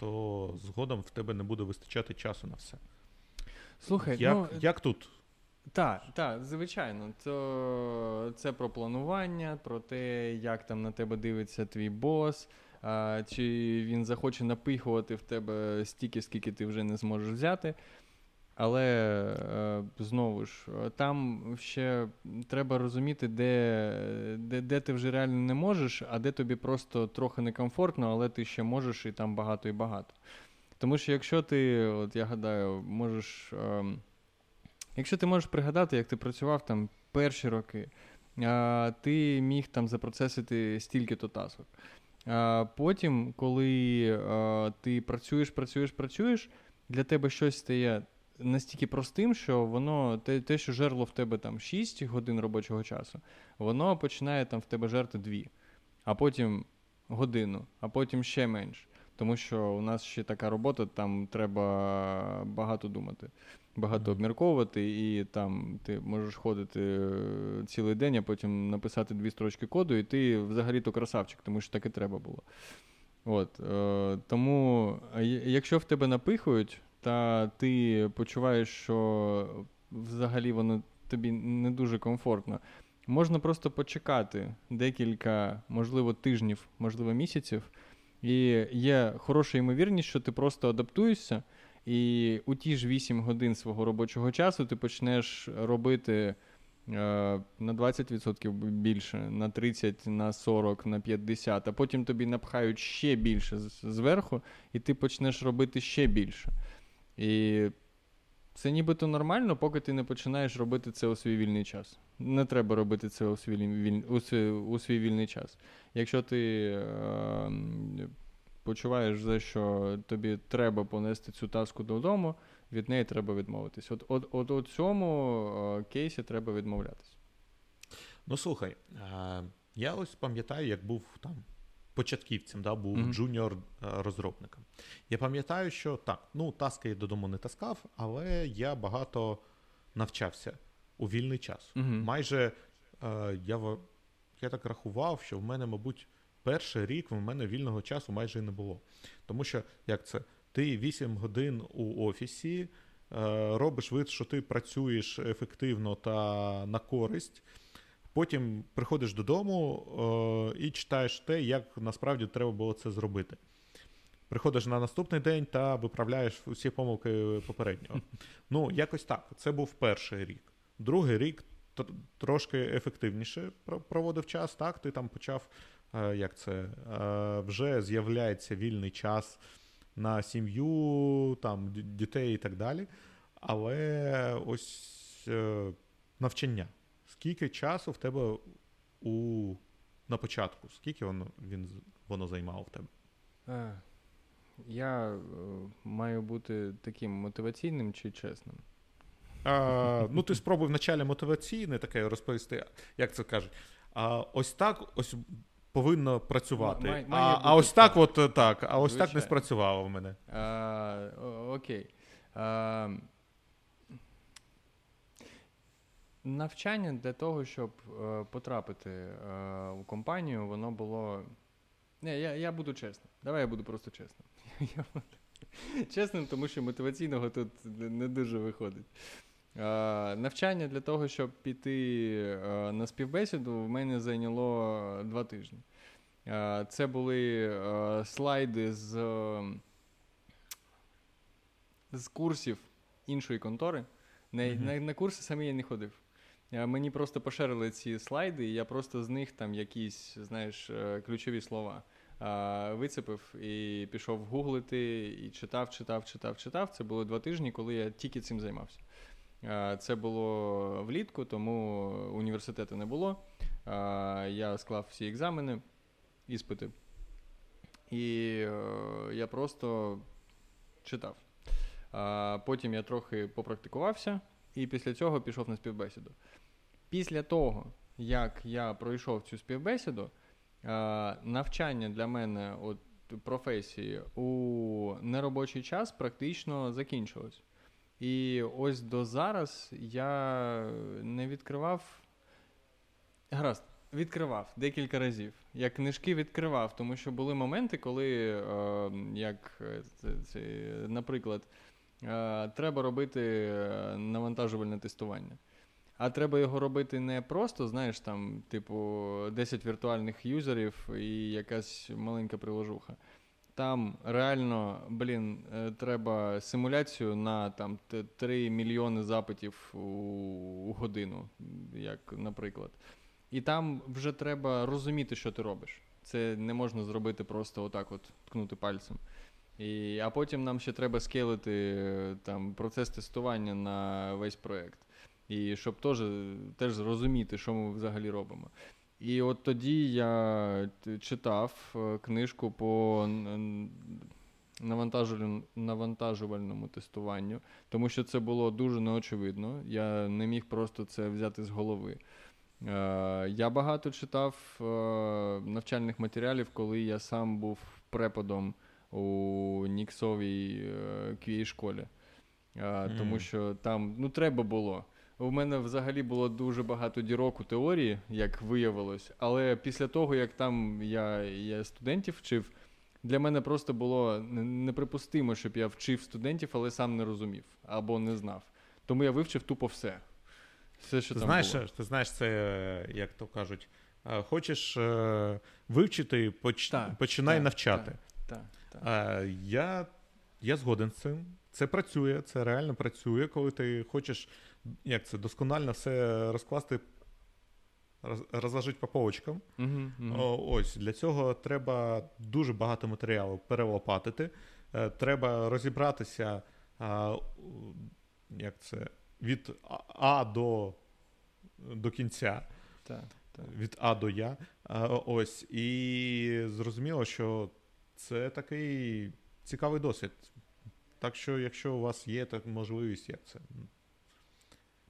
то згодом в тебе не буде вистачати часу на все. Слухай, як, ну як тут? Так, так, звичайно. То це про планування, про те, як там на тебе дивиться твій бос, а, чи він захоче напихувати в тебе стільки, скільки ти вже не зможеш взяти. Але е, знову ж, там ще треба розуміти, де, де де, ти вже реально не можеш, а де тобі просто трохи некомфортно, але ти ще можеш і там багато і багато. Тому що якщо ти, от я гадаю, можеш. Е, якщо ти можеш пригадати, як ти працював там перші роки, ти міг там запроцесити стільки-то тасок. А Потім, коли ти працюєш, працюєш, працюєш, для тебе щось стає настільки простим, що воно те, те, що жерло в тебе там 6 годин робочого часу, воно починає там в тебе жерти 2, а потім годину, а потім ще менше. Тому що у нас ще така робота, там треба багато думати, багато обмірковувати, і там ти можеш ходити е, цілий день, а потім написати дві строчки коду, і ти взагалі-то красавчик, тому що так і треба було. От, е, Тому, якщо в тебе напихують, та ти почуваєш, що взагалі воно тобі не дуже комфортно. Можна просто почекати декілька, можливо, тижнів, можливо, місяців, і є хороша ймовірність, що ти просто адаптуєшся, і у ті ж 8 годин свого робочого часу ти почнеш робити е, на 20% більше, на 30, на 40, на 50, а потім тобі напхають ще більше зверху, і ти почнеш робити ще більше. І це нібито нормально, поки ти не починаєш робити це у свій вільний час. Не треба робити це у свій віль... у свій, у свій вільний час. Якщо ти е, почуваєш, за що тобі треба понести цю таску додому, від неї треба відмовитись. От от, от у цьому е, кейсі треба відмовлятись. Ну слухай, е, я ось пам'ятаю, як був там початківцем, да, був mm-hmm. джуніор-розробником. Е, я пам'ятаю, що так, ну, таски я додому не таскав, але я багато навчався у вільний час. Mm-hmm. Майже я я так рахував, що в мене, мабуть, перший рік в мене вільного часу майже і не було. Тому що, як це, ти 8 годин у офісі, е, робиш вид, що ти працюєш ефективно та на користь. Потім приходиш додому е, і читаєш те, як насправді треба було це зробити. Приходиш на наступний день та виправляєш усі помилки попереднього. Ну, якось так. Це був перший рік. Другий рік трошки ефективніше проводив час. Так, ти там почав, як це, е, вже з'являється вільний час на сім'ю, там, дітей і так далі. Але ось е, навчання. Скільки часу в тебе у... на початку? Скільки воно він, воно займало в тебе? Е, я е, маю бути таким мотиваційним чи чесним? А, Ну, ти спробуй вначалі мотиваційне таке розповісти, як це кажуть. А ось так ось повинно працювати. Має, має а а ось так, от е, так, а ось Звичайно. так не спрацювало в мене. А, Окей. А, Навчання для того, щоб е, потрапити е, у компанію, воно було. Не, я я буду чесним. Давай я буду просто чесним. Чесним, тому що мотиваційного тут не дуже виходить. Е, навчання для того, щоб піти е, на співбесіду, в мене зайняло два тижні. Е, це були е, слайди з, з курсів іншої контори. На, mm-hmm. на, на курси самі я не ходив. Мені просто поширили ці слайди, і я просто з них там якісь, знаєш, е, ключові слова вицепив і пішов гуглити, і читав, читав, читав, читав. Це було два тижні, коли я тільки цим займався. Це було влітку, тому університету не було. Я склав всі екзамени, іспити. І е, я просто читав. Потім я трохи попрактикувався, і після цього пішов на співбесіду. Після того, як я пройшов цю співбесіду, навчання для мене от професії у неробочий час практично закінчилось. І ось до зараз я не відкривав. Гаразд, відкривав декілька разів. Я книжки відкривав, тому що були моменти, коли, е, як це, це, наприклад, е, треба робити е, навантажувальне тестування. А треба його робити не просто, знаєш, там, типу, 10 віртуальних юзерів і якась маленька приложуха. Там реально, блін, е, треба симуляцію на там 3 мільйони запитів у, годину, як наприклад. І там вже треба розуміти, що ти робиш. Це не можна зробити просто отак, от ткнути пальцем. І, А потім нам ще треба скейлити е, там процес тестування на весь проект. І щоб теж, теж зрозуміти, що ми взагалі робимо. І от тоді я читав е, книжку по навантажувальному тестуванню, тому що це було дуже неочевидно. Я не міг просто це взяти з голови. Е, я багато читав е, навчальних матеріалів, коли я сам був преподом у Ніксовій QA школі, тому що там ну, треба було. У мене взагалі було дуже багато дірок у теорії, як виявилось. Але після того, як там я я студентів вчив, для мене просто було неприпустимо, щоб я вчив студентів, але сам не розумів або не знав. Тому я вивчив тупо все. Все, що ти там знаєш, було. Ти знаєш, це, як то кажуть, хочеш е, вивчити, поч... так, починай так, навчати. Так, так, так. Я, Я згоден з цим. Це працює, це реально працює, коли ти хочеш як це, досконально все розкласти, розложити по полочкам. Uh-huh, uh-huh. Ось для цього треба дуже багато матеріалу перелопатити. Е, треба розібратися, як це, від А до до кінця. Так, так. Від А до Я. Ось. І зрозуміло, що це такий цікавий досвід. Так що, якщо у вас є так можливість, як це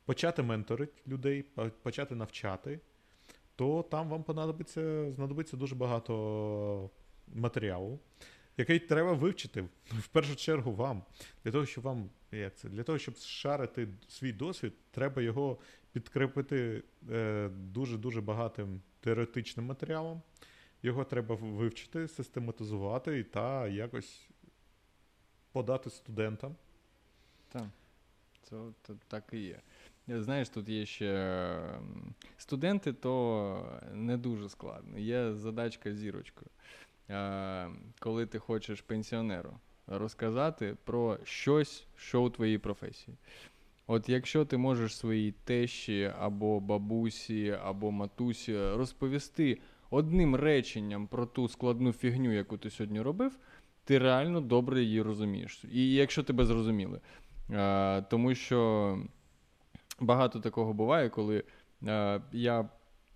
почати менторити людей, почати навчати, то там вам понадобиться, знадобиться дуже багато матеріалу, який треба вивчити в першу чергу вам. Для того, щоб вам як це, для того, щоб шарити свій досвід, треба його підкріпити е, дуже-дуже багатим теоретичним матеріалом. Його треба вивчити, систематизувати та якось подати студентам. Так, це так і є. Знаєш, тут є ще студенти, то не дуже складно. Є задачка зірочкою. Коли ти хочеш пенсіонеру розказати про щось, що у твоїй професії. От якщо ти можеш своїй тещі або бабусі, або матусі розповісти одним реченням про ту складну фігню, яку ти сьогодні робив, ти реально добре її розумієш. І якщо тебе зрозуміли. Тому що багато такого буває, коли е, я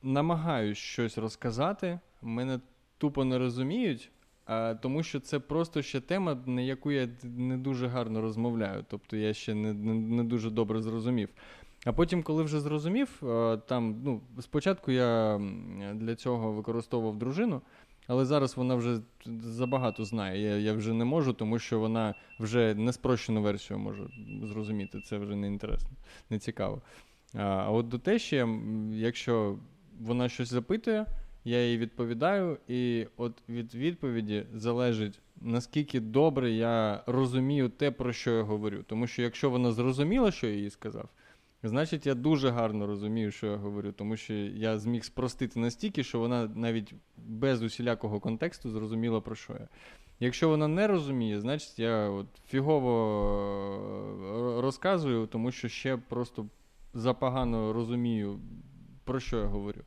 намагаюсь щось розказати, мене тупо не розуміють, е, тому що це просто ще тема, на яку я не дуже гарно розмовляю. Тобто я ще не, не, не дуже добре зрозумів. А потім, коли вже зрозумів, е, там ну, спочатку я для цього використовував дружину. Але зараз вона вже забагато знає. Я я вже не можу, тому що вона вже не спрощену версію може зрозуміти. Це вже не інтересно, не цікаво. А а от до те, ще, якщо вона щось запитує, я їй відповідаю, і от від відповіді залежить, наскільки добре я розумію те, про що я говорю. Тому що якщо вона зрозуміла, що я їй сказав, Значить, я дуже гарно розумію, що я говорю, тому що я зміг спростити настільки, що вона навіть без усілякого контексту зрозуміла, про що я. Якщо вона не розуміє, значить я от фігово е, розказую, тому що ще просто запогано розумію, про що я говорю.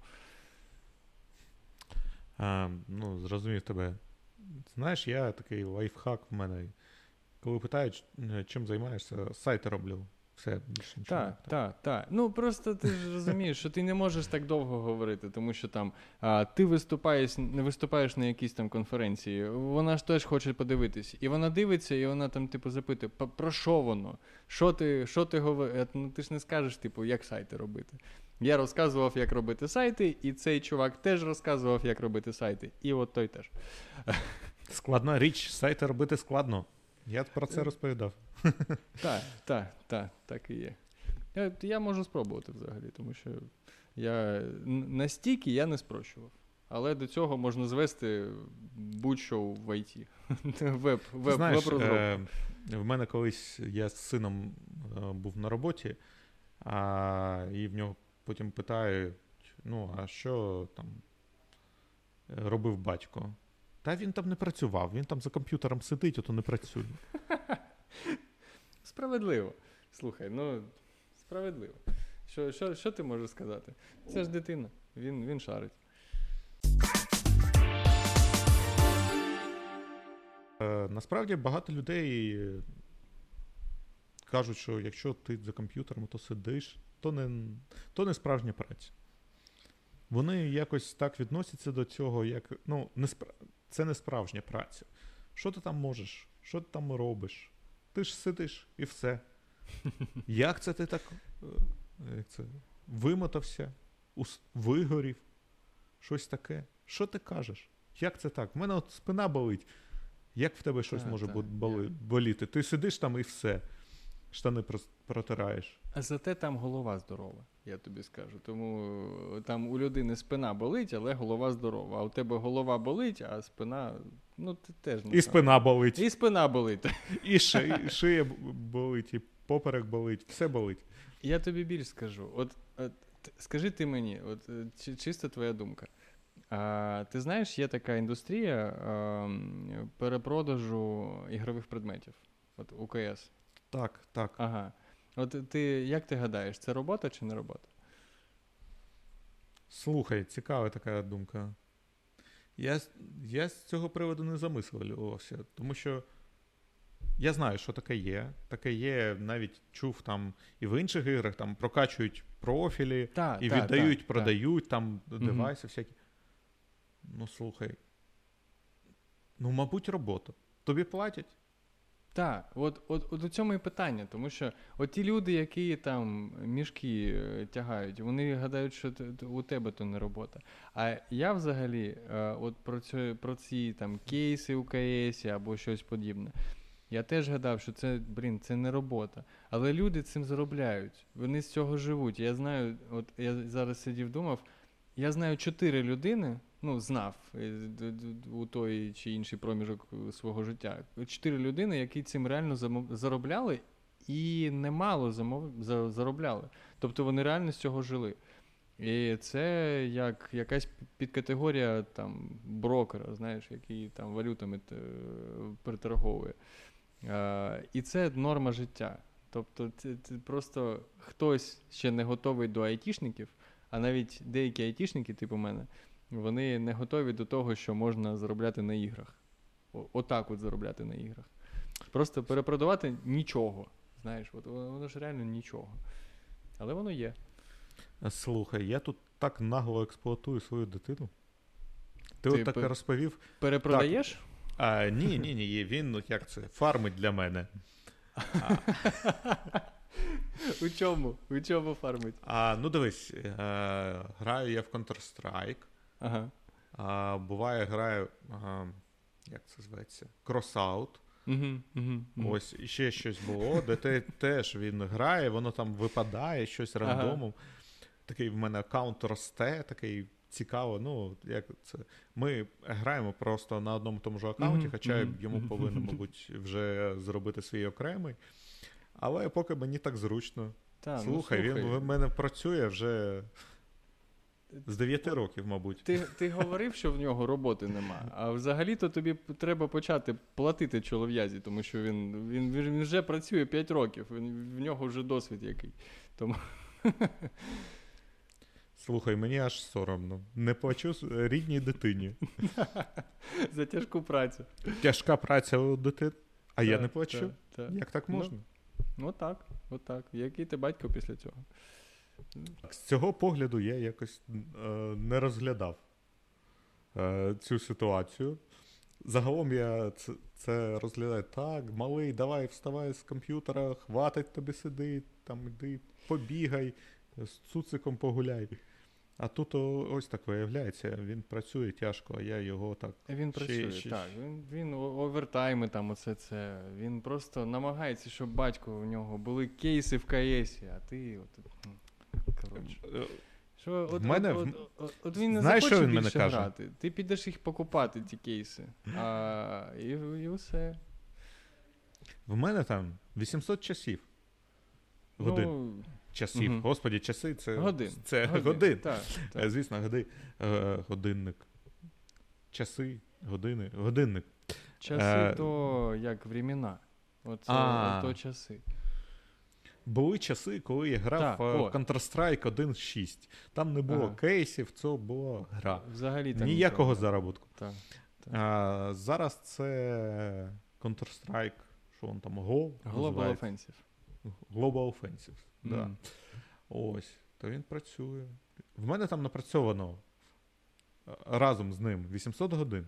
А, Ну, зрозумів тебе. Знаєш, я такий лайфхак в мене. Коли питають, чим займаєшся, сайти роблю. Все більше нічого. Так, так, так. Ну просто ти ж розумієш, що ти не можеш так довго говорити, тому що там а, ти виступаєш, не виступаєш на якійсь там конференції. Вона ж теж хоче подивитись. І вона дивиться, і вона там, типу, запитує, про що воно? Що ти що ти говориш? Е, ну ти ж не скажеш, типу, як сайти робити. Я розказував, як робити сайти, і цей чувак теж розказував, як робити сайти. І от той теж. Складна річ, сайти робити складно. Я про це розповідав. Так, так, так, так і є. Я, я можу спробувати взагалі, тому що я настільки я не спрощував. Але до цього можна звести будь-що в IT. Веб, веб, Знаєш, е, В мене колись я з сином е, був на роботі, а, і в нього потім питають: ну, а що там робив батько? Та він там не працював, він там за комп'ютером сидить, ото не працює. Справедливо. Слухай, ну справедливо. Що, що, що ти можеш сказати? Це ж дитина, він, він шарить. Е, насправді багато людей кажуть, що якщо ти за комп'ютером, то сидиш, то не, то не справжня праця. Вони якось так відносяться до цього, як ну, не спра... це не справжня праця. Що ти там можеш? Що ти там робиш? Ти ж сидиш і все. Як це ти так е, як це, вимотався, ус- вигорів? Щось таке. Що ти кажеш? Як це так? У мене от спина болить. Як в тебе щось Так, може так, боли- боліти? Ти сидиш там і все. Штани протираєш. А зате там голова здорова, я тобі скажу. Тому е, там у людини спина болить, але голова здорова. А у тебе голова болить, а спина, ну ти теж не І спина болить, І спина болить. і ши- шия болить, і поперек болить, все болить. Я тобі більш скажу. От, от скажи ти мені, от е, чи, чисто твоя думка. А, ти знаєш, є така індустрія а, перепродажу ігрових предметів. От УКС. Так, так. Ага. От ти як ти гадаєш, це робота чи не робота? Слухай, цікава така думка. Я, я з цього приводу не замислювався, тому що я знаю, що таке є. Таке є, навіть чув там і в інших іграх, там прокачують профілі, Так, і так, віддають, так, продають там девайси всякі. Ну, слухай. Ну, мабуть, робота. Тобі платять? Так, от, от, от у цьому і питання, тому що от ті люди, які там мішки е, тягають, вони гадають, що у тебе то не робота. А я взагалі, е, от про, цю, про ці там кейси у КС або щось подібне. Я теж гадав, що це, блін, це не робота. Але люди цим заробляють. Вони з цього живуть. Я знаю, от я зараз сидів, думав, я знаю чотири людини, ну, знав е, у той чи інший проміжок свого життя. Чотири людини, які цим реально заробляли і немало заробляли. Тобто вони реально з цього жили. І це як якась підкатегорія там брокера, знаєш, який там валютами е, приторговує. Е, і це норма життя. Тобто, це, це просто хтось ще не готовий до айтішників, а навіть деякі айтішники, типу мене, вони не готові до того, що можна заробляти на іграх. О- Отак от заробляти на іграх. Просто перепродавати нічого. Знаєш, от воно ж реально нічого. Але воно є. Слухай, я тут так нагло експлуатую свою дитину. Ти, Ти от так пе- розповів. Перепродаєш? А, ні, ні, ні, він, ну як це, фармить для мене. У чому? У чому фармить? А, ну дивись, е, граю я в Counter-Strike. Ага. А, буває, граю, а, як це зветься? Crossout. Угу, угу, Ось і ще щось було, де те, теж він грає, воно там випадає, щось Ага. рандомом. Такий в мене аккаунт росте, такий цікаво. Ну, як це. Ми граємо просто на одному тому ж аккаунті, хоча йому повинен, мабуть, вже зробити свій окремий. Але поки мені так зручно. Та, слухай, ну, він в мене працює вже з 9 років, мабуть. Ти, ти говорив, що в нього роботи нема, а взагалі-то тобі треба почати платити чолов'язі, тому що він, він, він вже працює 5 років, він, в нього вже досвід який. Тому Слухай, мені аж соромно. Не плачу рідній дитині. за тяжку працю. Тяжка праця у дитини, а я не плачу. так, так. Як так Ну, можна? Отак, отак. Який ти батько після цього? З цього погляду я якось е, не розглядав е, цю ситуацію. Загалом я це, це розглядаю так, малий, давай вставай з комп'ютера, хватить тобі сиди, там іди, побігай, з цуциком погуляй. А тут о- ось так виявляється, він працює тяжко, а я його так. Він Ще- працює, ще- так. Він, він овертайми там, оце це. Він просто намагається, щоб батько у нього були кейси в КСі, а ти от. Коротше. Е, Що, от, мене от, от, от, от він не Знаєш, захоче що він мене каже? грати. Ти підеш їх покупати, ті кейси. А, і, і все. В мене там 800 часів. Годин. Ну, Часів. Мгм. Господі, часи це. годин. Це годин. Так, Е, так. Звісно, годи, е, годинник. Часи. години, годинник. Часи Е, то як времена. Оце А. то часи. Були часи, коли я грав Так, в о. Counter-Strike 1.6. Там не було Ага. кейсів, це була гра. Взагалі там Ніякого нічого. заробітку. Так. А, зараз це Counter-Strike, що він там, Go? Global називається? Offensive. Global Offensive. Да. Ось, то він працює. В мене там напрацьовано е, разом з ним 800 годин.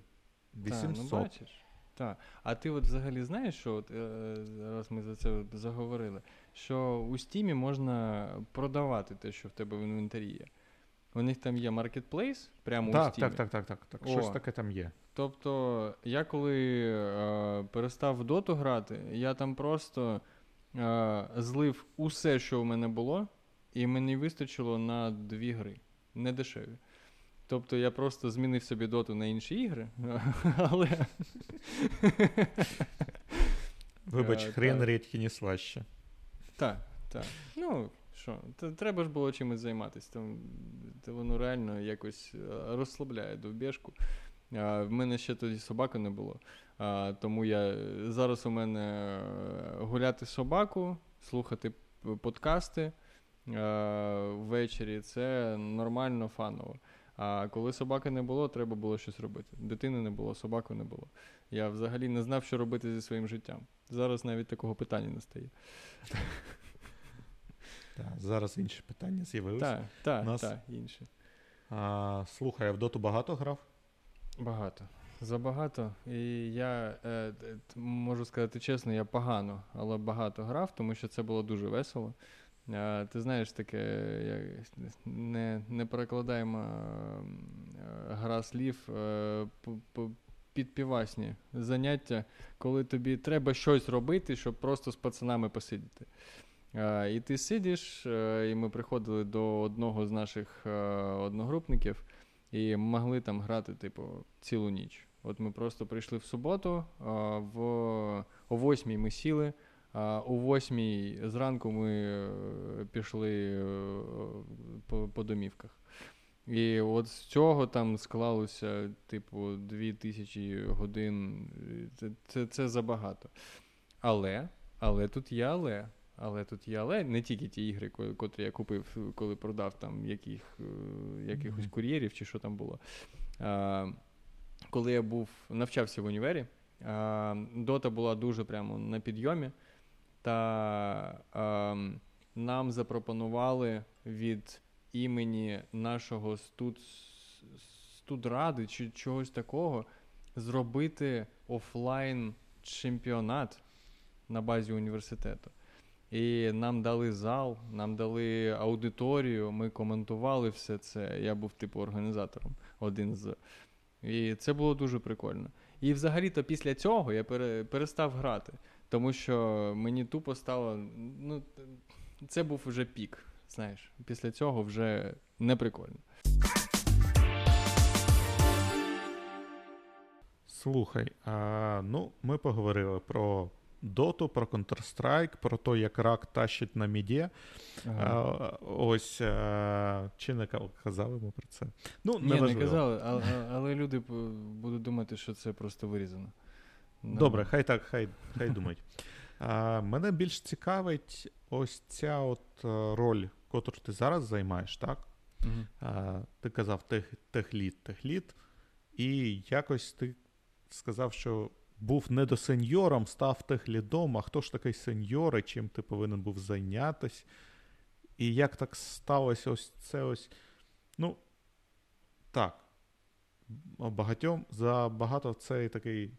Та, 800. ну бачиш. Так. А ти от взагалі знаєш, що от, е, раз ми за це заговорили, що у Стімі можна продавати те, що в тебе в інвентарі є. У них там є маркетплейс прямо у так, Стімі. так, так, так, так, так. О. Щось таке там є. Тобто, я коли е, перестав в доту грати, я там просто е, злив усе, що в мене було, і мені вистачило на дві гри. Не дешеві. Тобто я просто змінив собі доту на інші ігри, але. Вибач, Е, хрен рідкі не слаще. Так, так. Ну, що, треба ж було чимось займатися. Там, та воно реально якось е, розслабляє довбєшку. А, в мене ще тоді собаки не було. Тому я зараз у мене е, гуляти собаку, слухати подкасти е, ввечері це нормально, фаново. А коли собаки не було, треба було щось робити. Дитини не було, собаки не було. Я взагалі не знав, що робити зі своїм життям. Зараз навіть такого питання не стає. Так, зараз інші питання з'явилися. Так, так, так, інше. А, слухай, а в доту багато грав? Багато. Забагато. І я е, можу сказати чесно, я погано, але багато грав, тому що це було дуже весело. Е, ти знаєш, таке як, не, не перекладаємо е, гра слів е, підпівасні заняття, коли тобі треба щось робити, щоб просто з пацанами посидіти. Е, і ти сидиш, е, і ми приходили до одного з наших одногрупників. І могли там грати, типу, цілу ніч. От ми просто прийшли в суботу, а, в, о восьмій ми сіли, а о восьмій зранку ми е, пішли е, по, по домівках. І от з цього там склалося, типу, дві тисячі годин. Це, це, це забагато. Але, але тут є але. Але тут є але не тільки ті ігри, котрі я купив, коли продав там яких, е, якихось кур'єрів чи що там було. А, коли я був навчався в універі, а, дота була дуже прямо на підйомі, та а, нам запропонували від імені нашого студ, студради чи чогось такого зробити офлайн чемпіонат на базі університету. І нам дали зал, нам дали аудиторію, ми коментували все це. Я був типу організатором один з. І це було дуже прикольно. І взагалі-то після цього я перестав грати, тому що мені тупо стало. Ну, це був вже пік. Знаєш, після цього вже не прикольно. Слухай, а, ну, ми поговорили про доту, про Counter-Strike, про те, як рак тащить на міді. А, ось а, чи не казали ми про це? Ну, Ні, не казали, але, але люди будуть думати, що це просто вирізано. Добре, хай так, хай, хай думають. А, мене більш цікавить ось ця от е, роль, котру ти зараз займаєш, так? А, ти казав тех, техліт, техліт, і якось ти сказав, що був не до сеньором, став техлідом. А хто ж такий сеньор і чим ти повинен був зайнятися? І як так сталося ось це ось. Ну, так. Багатьом за багато цей такий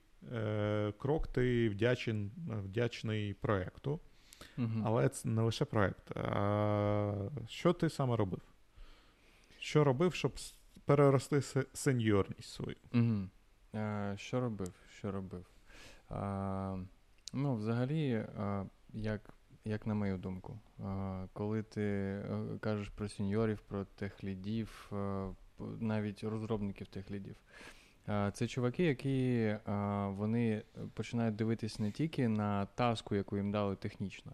крок ти вдячен, вдячний проєкту. Мгм. Але це не лише проєкт. А, що ти саме робив? Що робив, щоб перерости сеньорність свою? Угу. А, що робив? Що робив? А, ну, взагалі, а, як, як на мою думку, а, коли ти е, кажеш про сеньорів, про техлідів, а, навіть розробників техлідів, а, це чуваки, які вони починають дивитись не тільки на таску, яку їм дали технічно.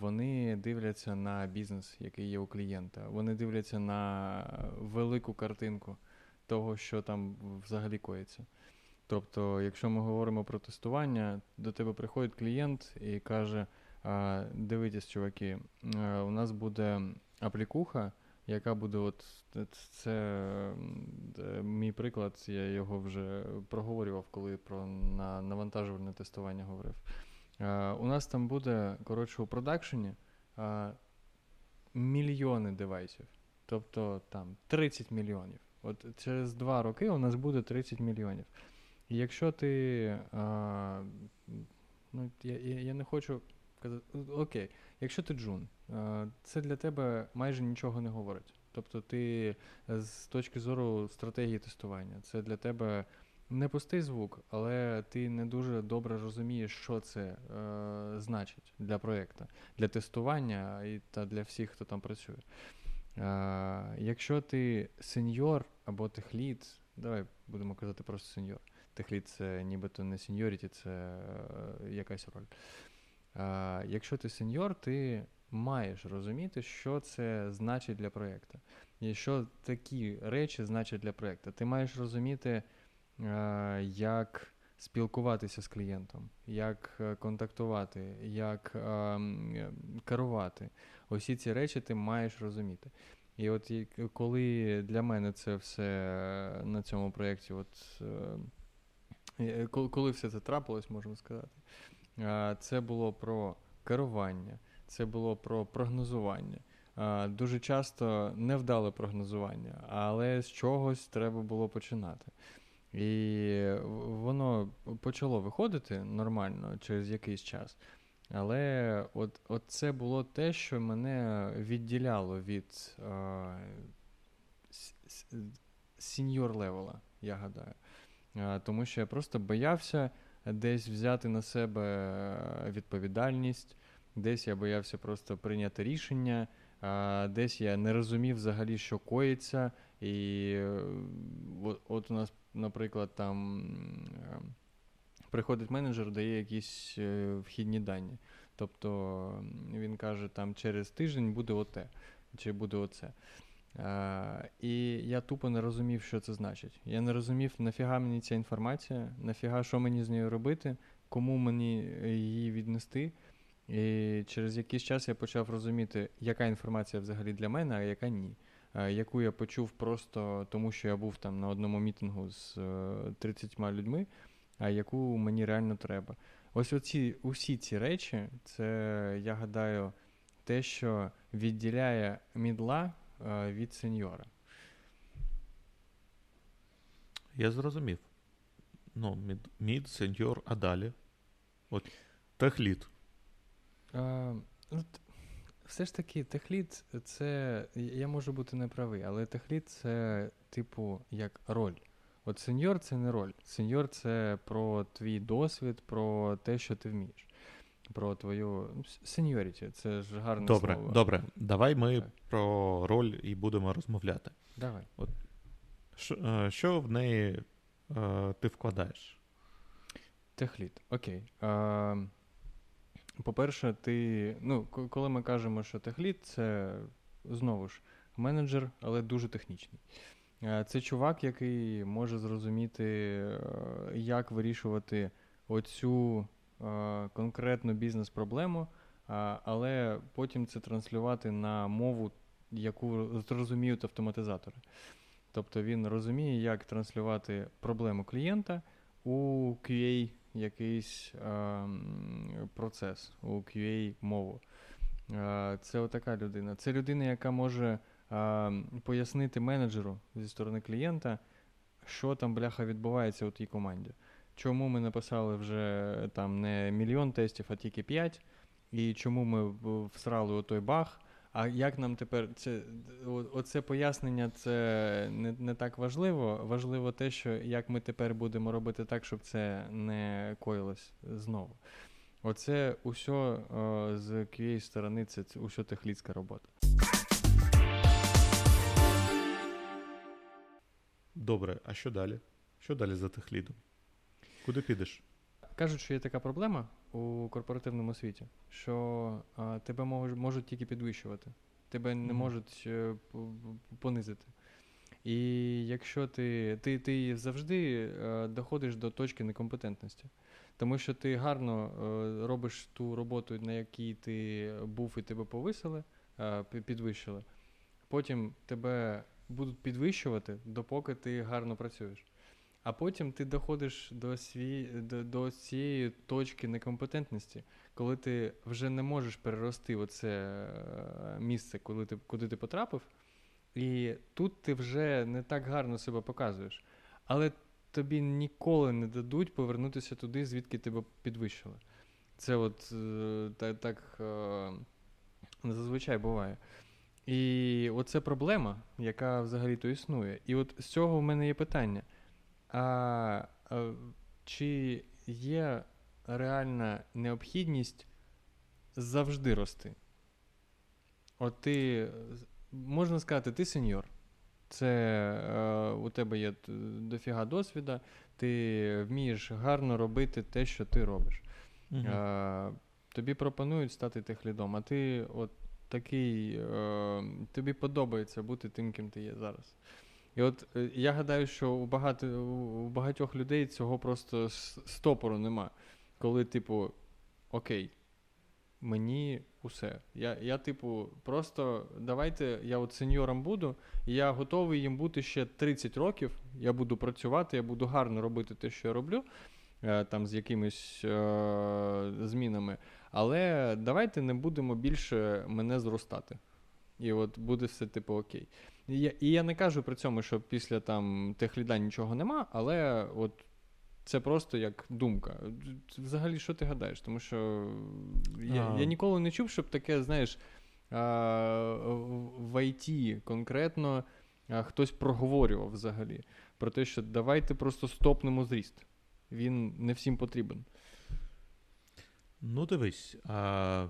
Вони дивляться на бізнес, який є у клієнта. Вони дивляться на велику картинку. того, що там взагалі коїться. Тобто, якщо ми говоримо про тестування, до тебе приходить клієнт і каже: дивитесь, чуваки, у нас буде аплікуха, яка буде, от це е, мій приклад, я його вже проговорював, коли про на навантажувальне тестування говорив. А, у нас там буде, коротше, у продакшені а, мільйони девайсів. Тобто там 30 мільйонів. От через два роки у нас буде 30 мільйонів. І якщо ти. А, ну, я, я не хочу казати. Окей, якщо ти джун, це для тебе майже нічого не говорить. Тобто ти з точки зору стратегії тестування, це для тебе не пустий звук, але ти не дуже добре розумієш, що це е, значить для проєкту, для тестування і та для всіх, хто там працює. Е, якщо ти сеньор або техлід, давай будемо казати просто сеньор. Техлід це нібито не сеньоріті, це е, якась роль. Е, якщо ти сеньор, ти маєш розуміти, що це значить для проєкту. І що такі речі значать для проєкту. Ти маєш розуміти, е, як спілкуватися з клієнтом, як е, контактувати, як е, керувати. Усі ці речі ти маєш розуміти. І от коли для мене це все на цьому проєкті, от, коли все це трапилось, можна сказати, це було про керування, це було про прогнозування. Дуже часто невдале прогнозування, але з чогось треба було починати. І воно почало виходити нормально через якийсь час. Але от, от це було те, що мене відділяло від senior level а, я гадаю. А, тому що я просто боявся десь взяти на себе відповідальність, десь я боявся просто прийняти рішення, десь я не розумів взагалі, що коїться. І е, от, у нас, наприклад, там. Е, приходить менеджер, дає якісь е, вхідні дані. Тобто він каже, там через тиждень буде оте, чи буде оце. А, І я тупо не розумів, що це значить. Я не розумів, нафіга мені ця інформація, нафіга, що мені з нею робити, кому мені її віднести. І через якийсь час я почав розуміти, яка інформація взагалі для мене, а яка ні. А, яку я почув просто тому, що я був там на одному мітингу з 30 е, людьми, а яку мені реально треба. Ось оці усі ці речі, це, я гадаю, те, що відділяє мідла е, від сеньора. Я зрозумів. Ну, мід, мід сеньор, а далі. От техліт. А, ну, все ж таки, техліт це. Я можу бути неправий, але техліт це, типу, як роль. От сеньор це не роль. Сеньор це про твій досвід, про те, що ти вмієш. Про твою сеньоріті. Це ж гарне добре, слово. Добре, давай ми так. про роль і будемо розмовляти. Давай. От, Що, е, що в неї е, ти вкладаєш? Техліт. Окей. А, По-перше, ти. Ну, коли ми кажемо, що техліт, це знову ж менеджер, але дуже технічний. Е, це чувак, який може зрозуміти, е, як вирішувати оцю е, конкретну бізнес-проблему, але потім це транслювати на мову, яку зрозуміють автоматизатори. Тобто він розуміє, як транслювати проблему клієнта у QA якийсь процес, у QA мову. Це отака людина. Це людина, яка може пояснити менеджеру зі сторони клієнта, що там, бляха, відбувається у тій команді. Чому ми написали вже там не мільйон тестів, а тільки п'ять, і чому ми всрали у той баг. А як нам тепер це оце пояснення це не не так важливо. Важливо те, що як ми тепер будемо робити так, щоб це не коїлось знову. Оце усе з QA сторони, це усе техліцька робота. Добре, а що далі? Що далі за техлідом? Куди підеш? Кажуть, що є така проблема у корпоративному світі, що а, тебе можуть, можуть тільки підвищувати, тебе не mm. можуть е, понизити. І якщо ти ти, ти завжди е, доходиш до точки некомпетентності, тому що ти гарно е, робиш ту роботу, на якій ти був і тебе повисили, е, підвищили, потім тебе будуть підвищувати, допоки ти гарно працюєш. А потім ти доходиш до свій, до, до цієї точки некомпетентності, коли ти вже не можеш перерости оце е, місце, коли ти, куди ти потрапив, і тут ти вже не так гарно себе показуєш. Але тобі ніколи не дадуть повернутися туди, звідки тебе підвищили. Це от е, так, так е, зазвичай буває. І оце проблема, яка взагалі-то існує. І от з цього в мене є питання. А, а чи є реальна необхідність завжди рости? От ти, можна сказати, ти сеньор. Це е, у тебе є дофіга досвіда, ти вмієш гарно робити те, що ти робиш. Угу. Е, тобі пропонують стати техлідом, а ти от такий, е, тобі подобається бути тим, ким ти є зараз. І от е, я гадаю, що у багато, у багатьох людей цього просто стопору нема. Коли, типу, окей, мені усе. Я, я, типу, просто давайте я от сеньором буду, і я готовий їм бути ще 30 років. Я буду працювати, я буду гарно робити те, що я роблю, е, там з якимись е- змінами. Але давайте не будемо більше мене зростати. І от буде все, типу, окей. І я, і я не кажу при цьому, що після там техліда нічого нема, але от це просто як думка. Взагалі, що ти гадаєш? Тому що я я ніколи не чув, щоб таке, знаєш, в ІТ конкретно хтось проговорював взагалі про те, що давайте просто стопнемо зріст. Він не всім потрібен. Ну, дивись. а...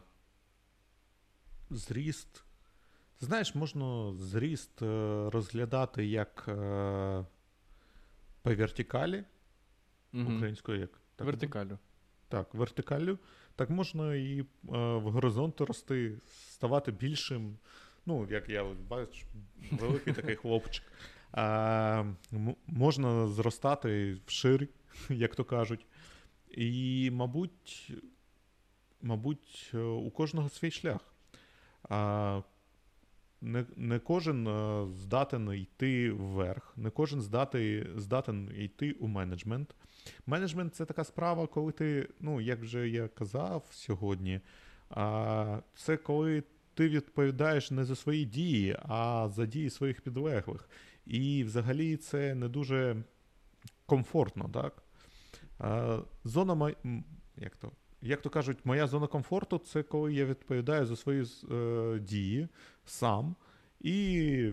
Зріст. Знаєш, можна зріст е, розглядати як е, по вертикалі. Угу. Українською як? Так, Вертикалю. Так, вертикалю. Так можна і е, в горизонт рости, ставати більшим. Ну, як я бачу, великий такий хлопчик. А, Можна зростати вширь, як то кажуть. І, мабуть, мабуть, у кожного свій шлях. А, не не кожен здатен йти вверх, не кожен здати, здатен йти у менеджмент. Менеджмент це така справа, коли ти, ну, як вже я казав сьогодні, а, це коли ти відповідаєш не за свої дії, а за дії своїх підлеглих. І взагалі це не дуже комфортно, так? А, Зона як то? Як то кажуть, моя зона комфорту це коли я відповідаю за свої е, дії сам. І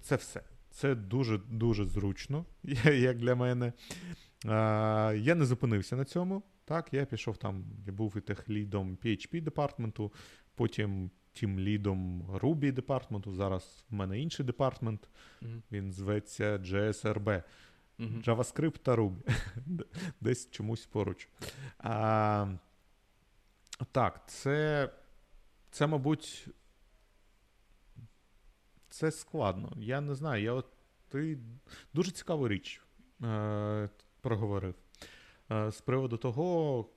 це все. Це дуже-дуже зручно, як для мене. Я не зупинився на цьому. Так, Я пішов там, я був і tech lead ом PHP department у, потім team lead ом Ruby department у. Зараз в мене інший department, mm-hmm. він зветься JSRB. Mm-hmm. JavaScript та Ruby. Десь чомусь поруч. А, Так, це, це, мабуть, це складно. Я не знаю. Я от, Ти дуже цікаву річ. Е, проговорив. Е, з приводу того,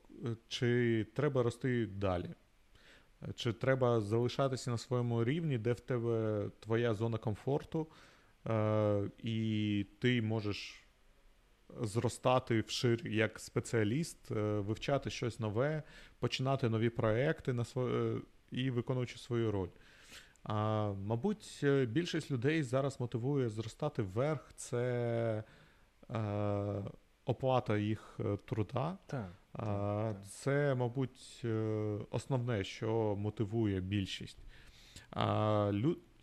чи треба рости далі, чи треба залишатися на своєму рівні, де в тебе твоя зона комфорту, е, і ти можеш зростати вшир як спеціаліст, е, вивчати щось нове, починати нові проекти на сво... і виконуючи свою роль. А, Мабуть, більшість людей зараз мотивує зростати вверх. Це оплата їх е, труда. Так, так, Це, мабуть, е, основне, що мотивує більшість.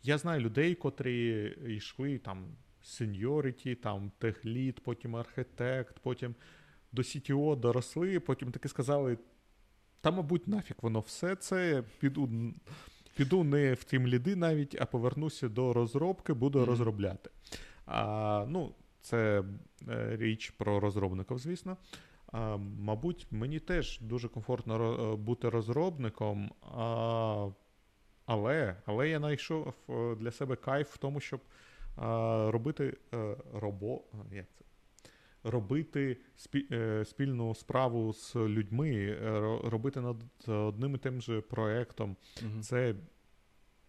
Я знаю людей, котрі йшли там сеньоріті, там техлід, потім архітект, потім до CTO доросли, потім таки сказали: та, мабуть, нафіг воно все це піду. Піду не в тім ліди навіть, а повернуся до розробки, буду mm-hmm. розробляти. А, ну, це е, річ про розробників, звісно. А, Мабуть, мені теж дуже комфортно е, бути розробником, а, але але я знайшов е, для себе кайф в тому, щоб робити е, робо, як це? робити е, спільну справу з людьми, е, робити над одним і тим же проектом. Мгм. Це,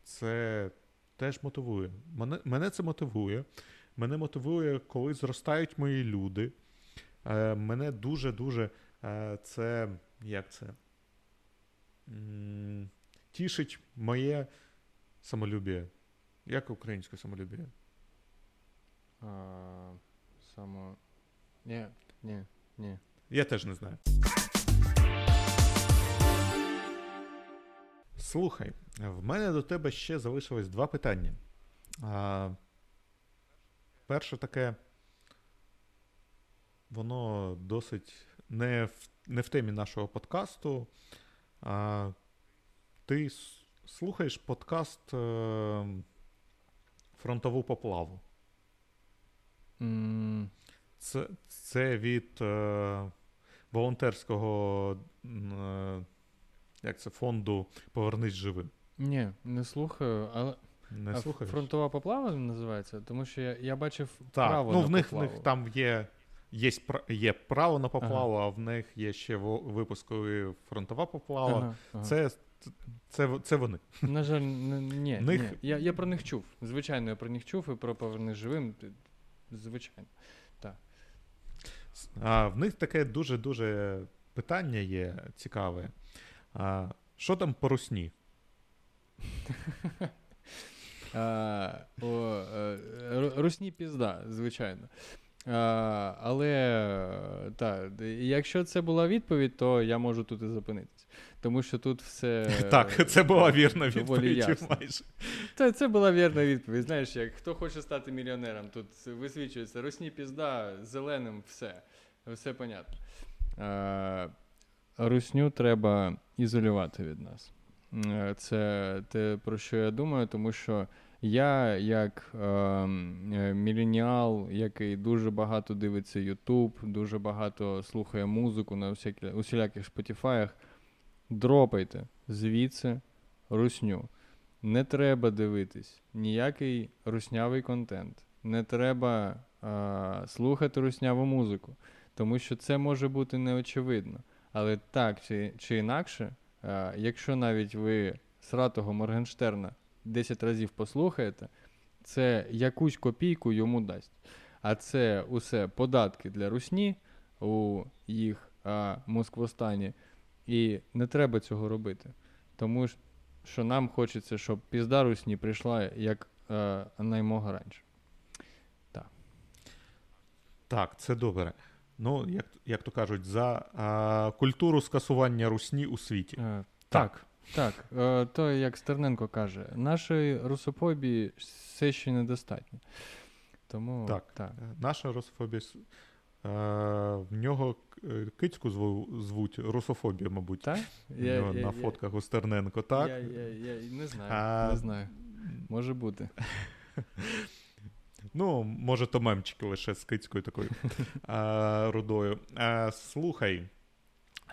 це теж мотивує. Мене, мене це мотивує. Мене мотивує, коли зростають мої люди. Е, мене дуже-дуже е, це. Як це? М, Тішить моє самолюбіє. Як українське самолюбіє? Само. Ні, ні, ні. Я теж не знаю. Слухай, в мене до тебе ще залишилось два питання. А, перше таке, воно досить не в, не в темі нашого подкасту. А, ти слухаєш подкаст е, Фронтову поплаву. Це, це від е, волонтерського е, як це, фонду Повернись живим. Ні, не слухаю, але Не а слухаєш? фронтова поплава називається, тому що я, я бачив Так, право ну на в них, в поплаву. них там є, є, є право на поплаву, а в них є ще во- випуск, фронтова поплава. Ага, ага. Це, це, це вони. На жаль, ні, Них- ні. Я, я про них чув. Звичайно, я про них чув і про повернись живим. Т- Так. А в них таке дуже-дуже питання є цікаве. А, що там по русні? Е, ру- русні пізда, звичайно. А, але та, якщо це була відповідь, то я можу тут і зупинитись. Тому що тут все. так, це була вірна відповідь ясно. майже. Це, це була вірна відповідь. Знаєш, як хто хоче стати мільйонером, тут висвічується русні пізда, зеленим все. Все понятно. Е, русню треба ізолювати від нас. Е, Це те, про що я думаю, тому що я, як е, е, міленіал, який дуже багато дивиться YouTube, дуже багато слухає музику на всякі, усіляких шпотіфаях, дропайте звідси русню. Не треба дивитись ніякий руснявий контент. Не треба а, слухати русняву музику, тому що це може бути неочевидно. Але так чи, чи інакше, а, якщо навіть ви сратого Моргенштерна 10 разів послухаєте, це якусь копійку йому дасть. А це усе податки для русні у їх а, Москвостані. І не треба цього робити. Тому що нам хочеться, щоб пізда русні прийшла як е, наймога раніше. Так, це добре. Ну, як, як то кажуть, за а, культуру скасування русні у світі. Е, так, так. Е, то, як Стерненко каже, нашої русофобії все ще недостатньо. Тому Так. так. Е, Наша русофобія. е, в нього кицьку зву, звуть русофобія, мабуть. Так? В нього на фотках у Стерненко, так? Я, я, я не знаю. А, Не знаю. Може бути. Ну, може, то мемчики лише з кицькою такою а, рудою. А, слухай,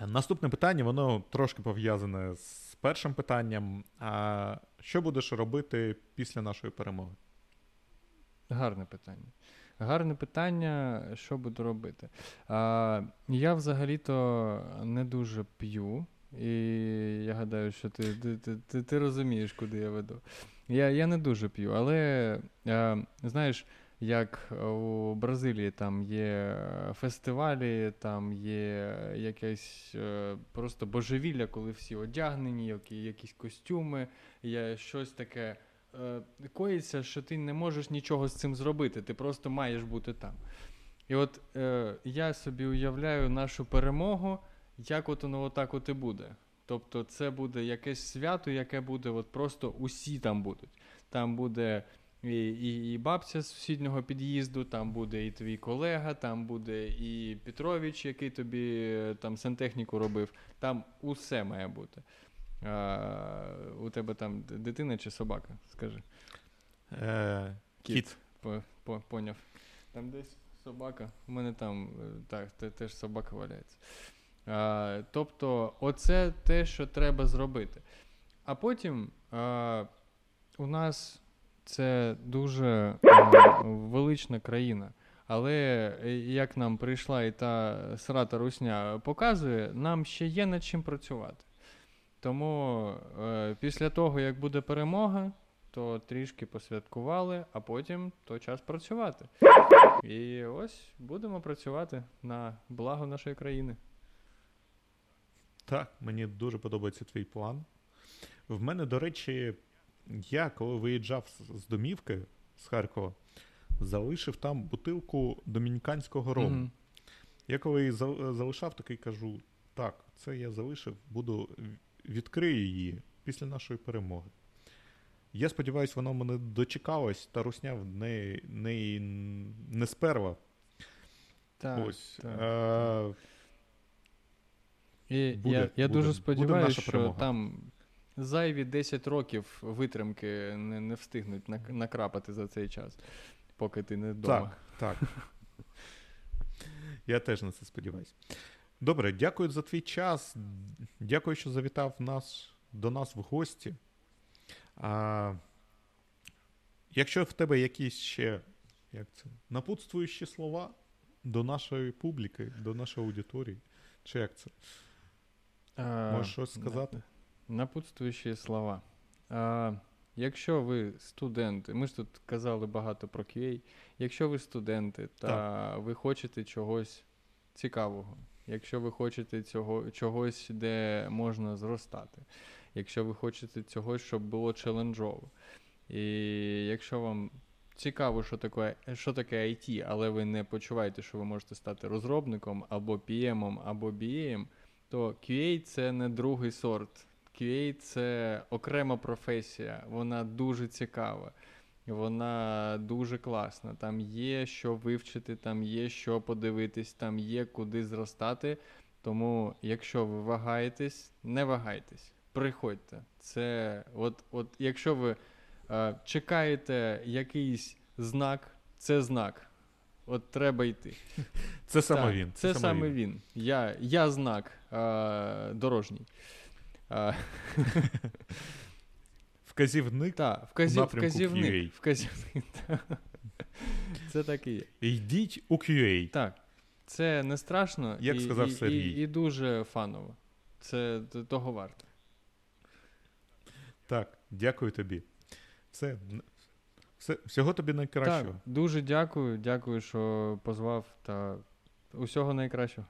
наступне питання, воно трошки пов'язане з першим питанням. А, що будеш робити після нашої перемоги? Гарне питання. Гарне питання, що буду робити. А, я взагалі-то не дуже п'ю, і я гадаю, що ти, ти, ти, ти, розумієш, куди я веду. Я, я не дуже п'ю, але а, знаєш, як у Бразилії там є фестивалі, там є якесь е, просто божевілля, коли всі одягнені, які, якісь костюми, є щось таке е, коїться, що ти не можеш нічого з цим зробити, ти просто маєш бути там. І от е, я собі уявляю нашу перемогу, як от воно отак от і буде. Тобто це буде якесь свято, яке буде, от просто усі там будуть. Там буде і, і, і бабця з сусіднього під'їзду, там буде і твій колега, там буде і Петрович, який тобі е, там сантехніку робив. Там усе має бути. А, у тебе там дитина чи собака? Скажи. Е, кіт. По, по, поняв. Там десь собака. У мене там е, так, теж собака валяється. А, тобто, оце те, що треба зробити. А потім а, у нас це дуже велична країна. Але е, як нам прийшла і та срата русня показує, нам ще є над чим працювати. Тому е, після того, як буде перемога, то трішки посвяткували, а потім то час працювати. І ось будемо працювати на благо нашої країни. Так, мені дуже подобається твій план. В мене, до речі, я коли виїжджав з- домівки з Харкова, залишив там бутилку домініканського рому. Мгм. Я коли її залишав, такий кажу: так, це я залишив, буду відкрию її після нашої перемоги. Я сподіваюся, воно мене дочекалось, та русня в неї, неї не сперва. Так, Ось. так. Е, І Буде, я, я буде, дуже сподіваюся, що перемога. там зайві 10 років витримки не, не встигнуть нак- накрапати за цей час, поки ти не вдома. Так, так. Я теж на це сподіваюся. Добре, дякую за твій час. Дякую, що завітав нас, до нас в гості. А, якщо в тебе якісь ще як це, напутствуючі слова до нашої публіки, до нашої аудиторії, чи як це? А, Можеш щось сказати? На- Напутствуючі слова. А, якщо ви студенти, ми ж тут казали багато про QA. Якщо ви студенти та ви хочете чогось цікавого, якщо ви хочете цього, чогось, де можна зростати, якщо ви хочете цього, щоб було челенджово, і якщо вам цікаво, що таке, що таке IT, але ви не почуваєте, що ви можете стати розробником або PM, або BA, то QA це не другий сорт. QA це окрема професія, вона дуже цікава, вона дуже класна. Там є що вивчити, там є що подивитись, там є куди зростати. Тому, якщо ви вагаєтесь, не вагайтесь, приходьте. Це от, от якщо ви е, чекаєте якийсь знак, це знак. От треба йти. Це саме Так, він. Це, саме він. Я, я знак е, дорожній. Вказівник. та, вказів, вказівник. QA. вказівник та. Це так і є. Йдіть у QA. Так. Це не страшно Як і, сказав і, Сергій. і, і дуже фаново. Це того варто. Так, дякую тобі. Все, все всього тобі найкращого. Так, дуже дякую. Дякую, що позвав. Та усього найкращого.